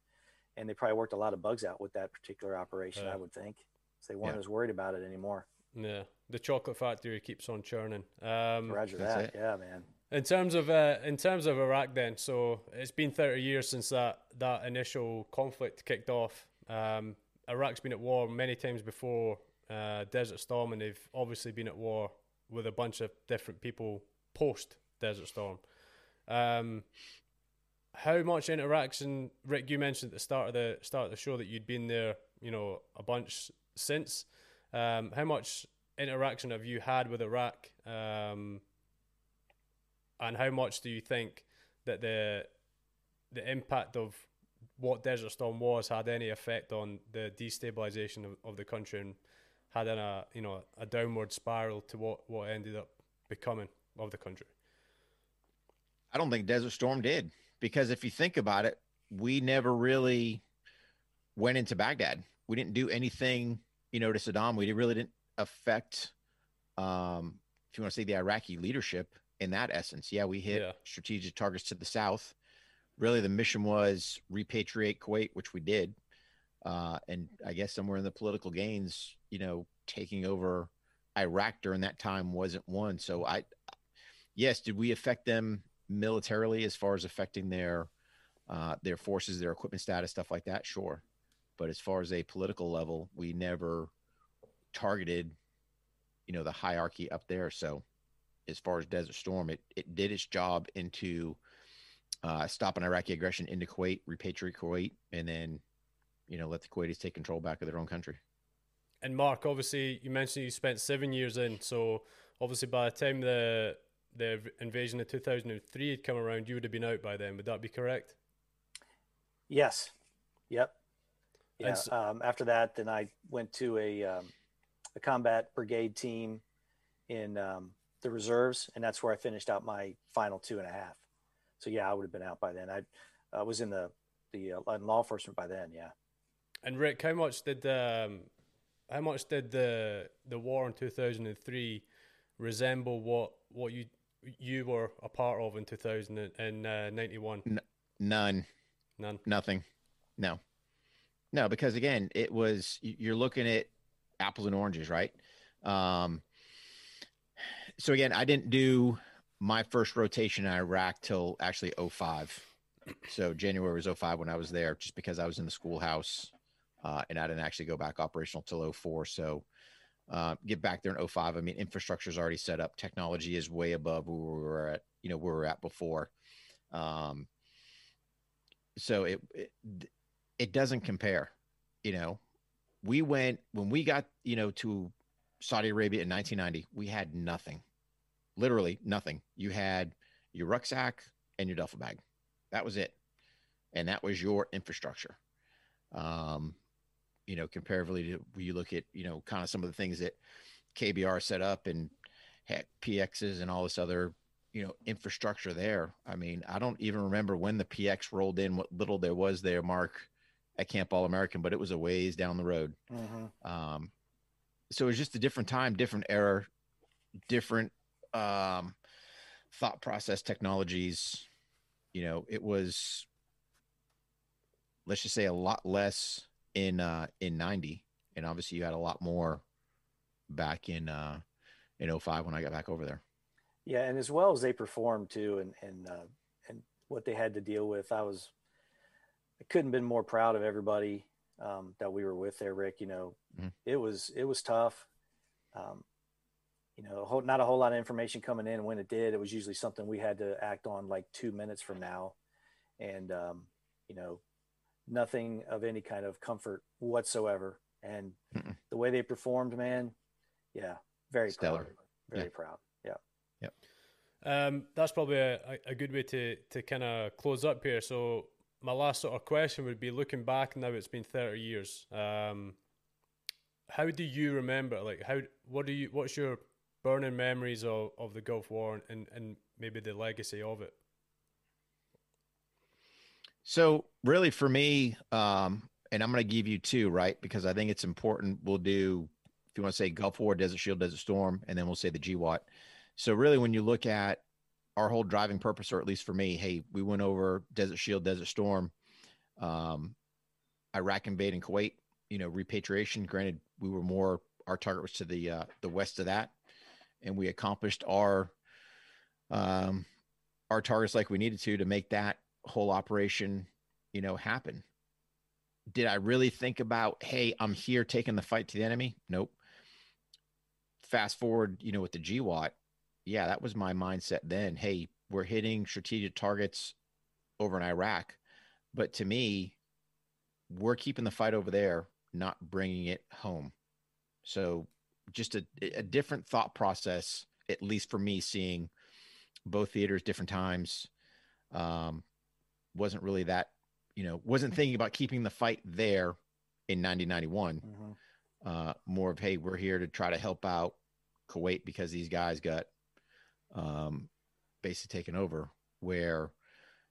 and they probably worked a lot of bugs out with that particular operation. Yeah. I would think. So they weren't Yeah. as worried about it anymore. Yeah, the chocolate factory keeps on churning. Um, Roger that. it. Yeah, man. In terms of uh, in terms of Iraq, then, so it's been thirty years since that that initial conflict kicked off. Um, Iraq's been at war many times before uh, Desert Storm, and they've obviously been at war with a bunch of different people post Desert Storm. Um, how much interaction, Rick? You mentioned at the start of the start of the show that you'd been there, you know, a bunch since. Um, how much interaction have you had with Iraq? Um, and how much do you think that the the impact of what Desert Storm was had any effect on the destabilization of, of the country and had in a you know a downward spiral to what what ended up becoming of the country? I don't think Desert Storm did because if you think about it, we never really went into Baghdad. We didn't do anything, you know, to Saddam. We really didn't affect, um, if you want to say the Iraqi leadership in that essence. Yeah, we hit Yeah. strategic targets to the south. Really, the mission was repatriate Kuwait, which we did. Uh, and I guess somewhere in the political gains, you know, taking over Iraq during that time wasn't one. So I, yes, did we affect them militarily as far as affecting their uh, their forces, their equipment status, stuff like that? Sure, but as far as a political level, we never targeted, you know, the hierarchy up there. So as far as Desert Storm, it it did its job into uh, an Iraqi aggression into Kuwait, repatriate Kuwait, and then you know let the Kuwaitis take control back of their own country. and Mark, obviously, you mentioned you spent seven years in. So obviously, by the time the the invasion of 2003 had come around, you would have been out by then. Would that be correct? Yes. Yep. And Yeah. s- Um, after that, then I went to a um, a combat brigade team in um, the reserves, and that's where I finished out my final two and a half. So yeah, I would have been out by then. I, I was in the the uh, in law enforcement by then. Yeah. And Rick, how much did um, how much did the the war in 2003 resemble what what you you were a part of in 2091? None. None. Nothing. No. No, because again, it was you're looking at apples and oranges, right? Um so again, I didn't do my first rotation in Iraq till actually 05. So January was 05 when I was there, just because I was in the schoolhouse, uh, and I didn't actually go back operational till 04. So uh, get back there in 05. I mean, infrastructure is already set up. Technology is way above where we were at, you know, where we were at before. Um, so it, it it doesn't compare you know we went when we got you know to saudi arabia in 1990 we had nothing literally nothing. You had your rucksack and your duffel bag. That was it. And that was your infrastructure. Um you know comparatively to when you look at you know kind of some of the things that kbr set up and heck pxs and all this other you know infrastructure there. I mean i don't even remember when the px rolled in what little there was there mark at camp all american but it was a ways down the road. Mm-hmm. um so it was just a different time different era different um thought process technologies you know it was let's just say a lot less in uh in 90 and obviously you had a lot more back in uh in 05 when i got back over there Yeah, and as well as they performed too, and and uh, and what they had to deal with, I was I couldn't been more proud of everybody um, that we were with there, Rick. You know, Mhm. it was it was tough. Um, you know, a whole, not a whole lot of information coming in. When it did, it was usually something we had to act on like two minutes from now, and um, you know, nothing of any kind of comfort whatsoever. And Mm-mm. the way they performed, man, yeah, very Stellar. proud, very proud. Yeah. Um, that's probably a, a- a good way to, to kind of close up here. So my last sort of question would be looking back now it's been 30 years. Um, how do you remember like how what do you what's your burning memories of, of the Gulf War and, and maybe the legacy of it? So really for me, um, and I'm going to give you two, right? Because I think it's important. We'll do, if you want to say Gulf War, Desert Shield, Desert Storm, and then we'll say the GWOT. So really when you look at our whole driving purpose, or at least for me, hey, we went over Desert Shield, Desert Storm, um, Iraq invading Kuwait, you know, repatriation. Granted, we were more, our target was to the, uh, the west of that. And we accomplished our, um, our targets like we needed to, to make that whole operation, you know, happen. Did I really think about, hey, I'm here taking the fight to the enemy? Nope. Fast forward, you know, with the GWOT, yeah, that was my mindset then. Hey, we're hitting strategic targets over in Iraq. But to me, we're keeping the fight over there, not bringing it home. So just a, a different thought process, at least for me, seeing both theaters, different times. Um, wasn't really that, you know, wasn't thinking about keeping the fight there in 1991. Mhm. Uh, more of, hey, we're here to try to help out Kuwait because these guys got um, basically taken over. Where,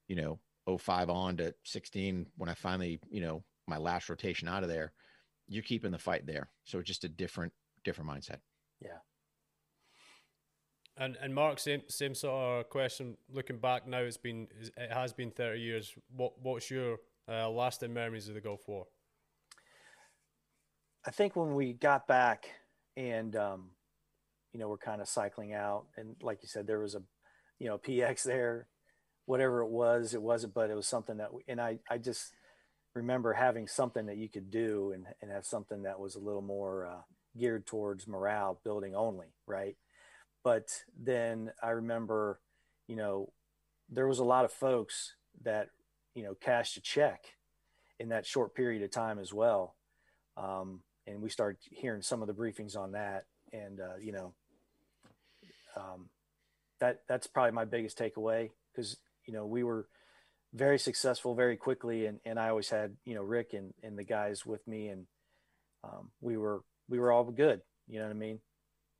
you know, 05 on to 16, when I finally, you know, my last rotation out of there, you're keeping the fight there. So it's just a different, different mindset. Yeah. And and Mark, same same sort of question. Looking back now, it's been it has been 30 years. What what's your uh, lasting memories of the Gulf War? I think when we got back and um, you know we're kind of cycling out, and like you said, there was a you know PX there, whatever it was, it wasn't, but it was something that, we, and I I just remember having something that you could do and and have something that was a little more uh, geared towards morale building only, right? But then I remember, you know, there was a lot of folks that you know cashed a check in that short period of time as well. Um, and we started hearing some of the briefings on that, and uh, you know, um, that that's probably my biggest takeaway because you know we were very successful very quickly, and and I always had you know Rick and and the guys with me, and um, we were we were all good. You know what I mean?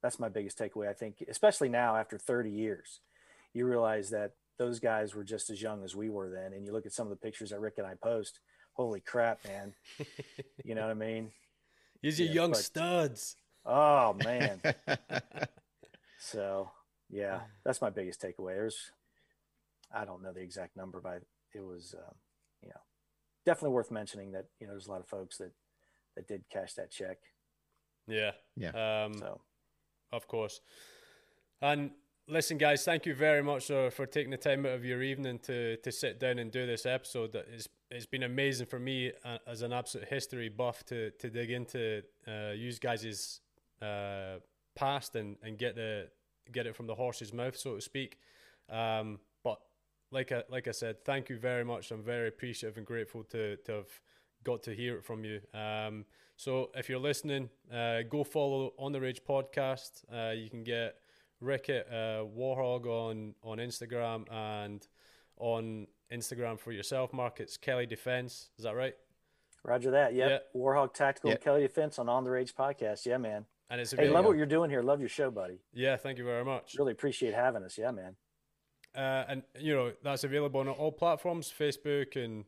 That's my biggest takeaway. I think, especially now after 30 years, you realize that those guys were just as young as we were then. And you look at some of the pictures that Rick and I post. Holy crap, man! you know what I mean? These Yeah, young but- studs. Oh man. so yeah, that's my biggest takeaway. There's, I don't know the exact number, but it was, um, you know, definitely worth mentioning that you know there's a lot of folks that that did cash that check. Yeah. Yeah. Um, So Of course. And listen, guys, thank you very much uh, for taking the time out of your evening to to sit down and do this episode. It's it's been amazing for me uh, as an absolute history buff to to dig into uh, you guys' uh, past and and get the get it from the horse's mouth, so to speak. Um, but like I like I said, thank you very much. I'm very appreciative and grateful to to have got to hear it from you. Um, so if you're listening, uh, go follow on the Range podcast. Uh, you can get Rick at uh, Warhogg on on Instagram and on Instagram for yourself. Mark, it's Kelley Defense. Is that right? Roger that. Yep. Warhogg Tactical Yeah. and Kelley Defense on On the Range podcast. Yeah, man. And it's Hey, love what you're doing here. Love your show, buddy. yeah, thank you very much. Really appreciate having us. Yeah, man. Uh, and you know that's available on all platforms, Facebook and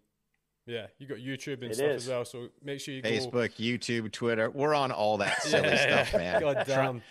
yeah, you got YouTube and It stuff is. as well. So make sure you go. Facebook, YouTube, Twitter. We're on all that silly stuff, man. God Try- damn.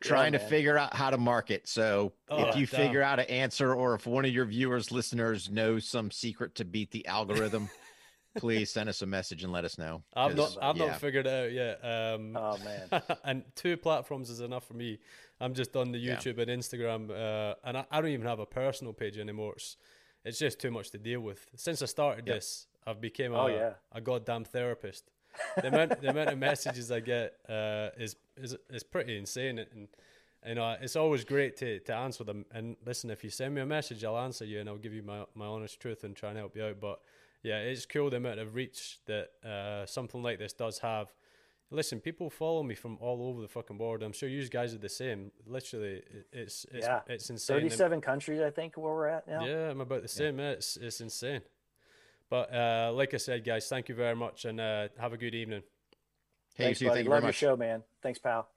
trying to figure out how to market. So Oh, if you damn. figure out an answer or if one of your viewers, listeners knows some secret to beat the algorithm, please send us a message and let us know. I've not 'Cause, I've yeah. not figured it out yet. Um, Oh man. and two platforms is enough for me. I'm just on the Yeah. YouTube and Instagram, uh, and I, I don't even have a personal page anymore. It's, it's just too much to deal with. Since I started Yep. this, I've become a, Oh, yeah. a goddamn therapist. The amount the amount of messages I get uh, is is is pretty insane, and you know it's always great to, to answer them. And listen, if you send me a message, I'll answer you, and I'll give you my my honest truth and try and help you out. But yeah, it's cool the amount of reach that uh, something like this does have. Listen, people follow me from all over the fucking world. I'm sure you guys are the same. Literally, it's it's Yeah. it's insane. And- 37 countries, I think, where we're at now. yeah, I'm about the same. Yeah. It's it's insane. But uh, like I said, guys, thank you very much, and uh, have a good evening. Hey, Thanks, you too. buddy. Thank you Love very your show, man. Thanks, pal.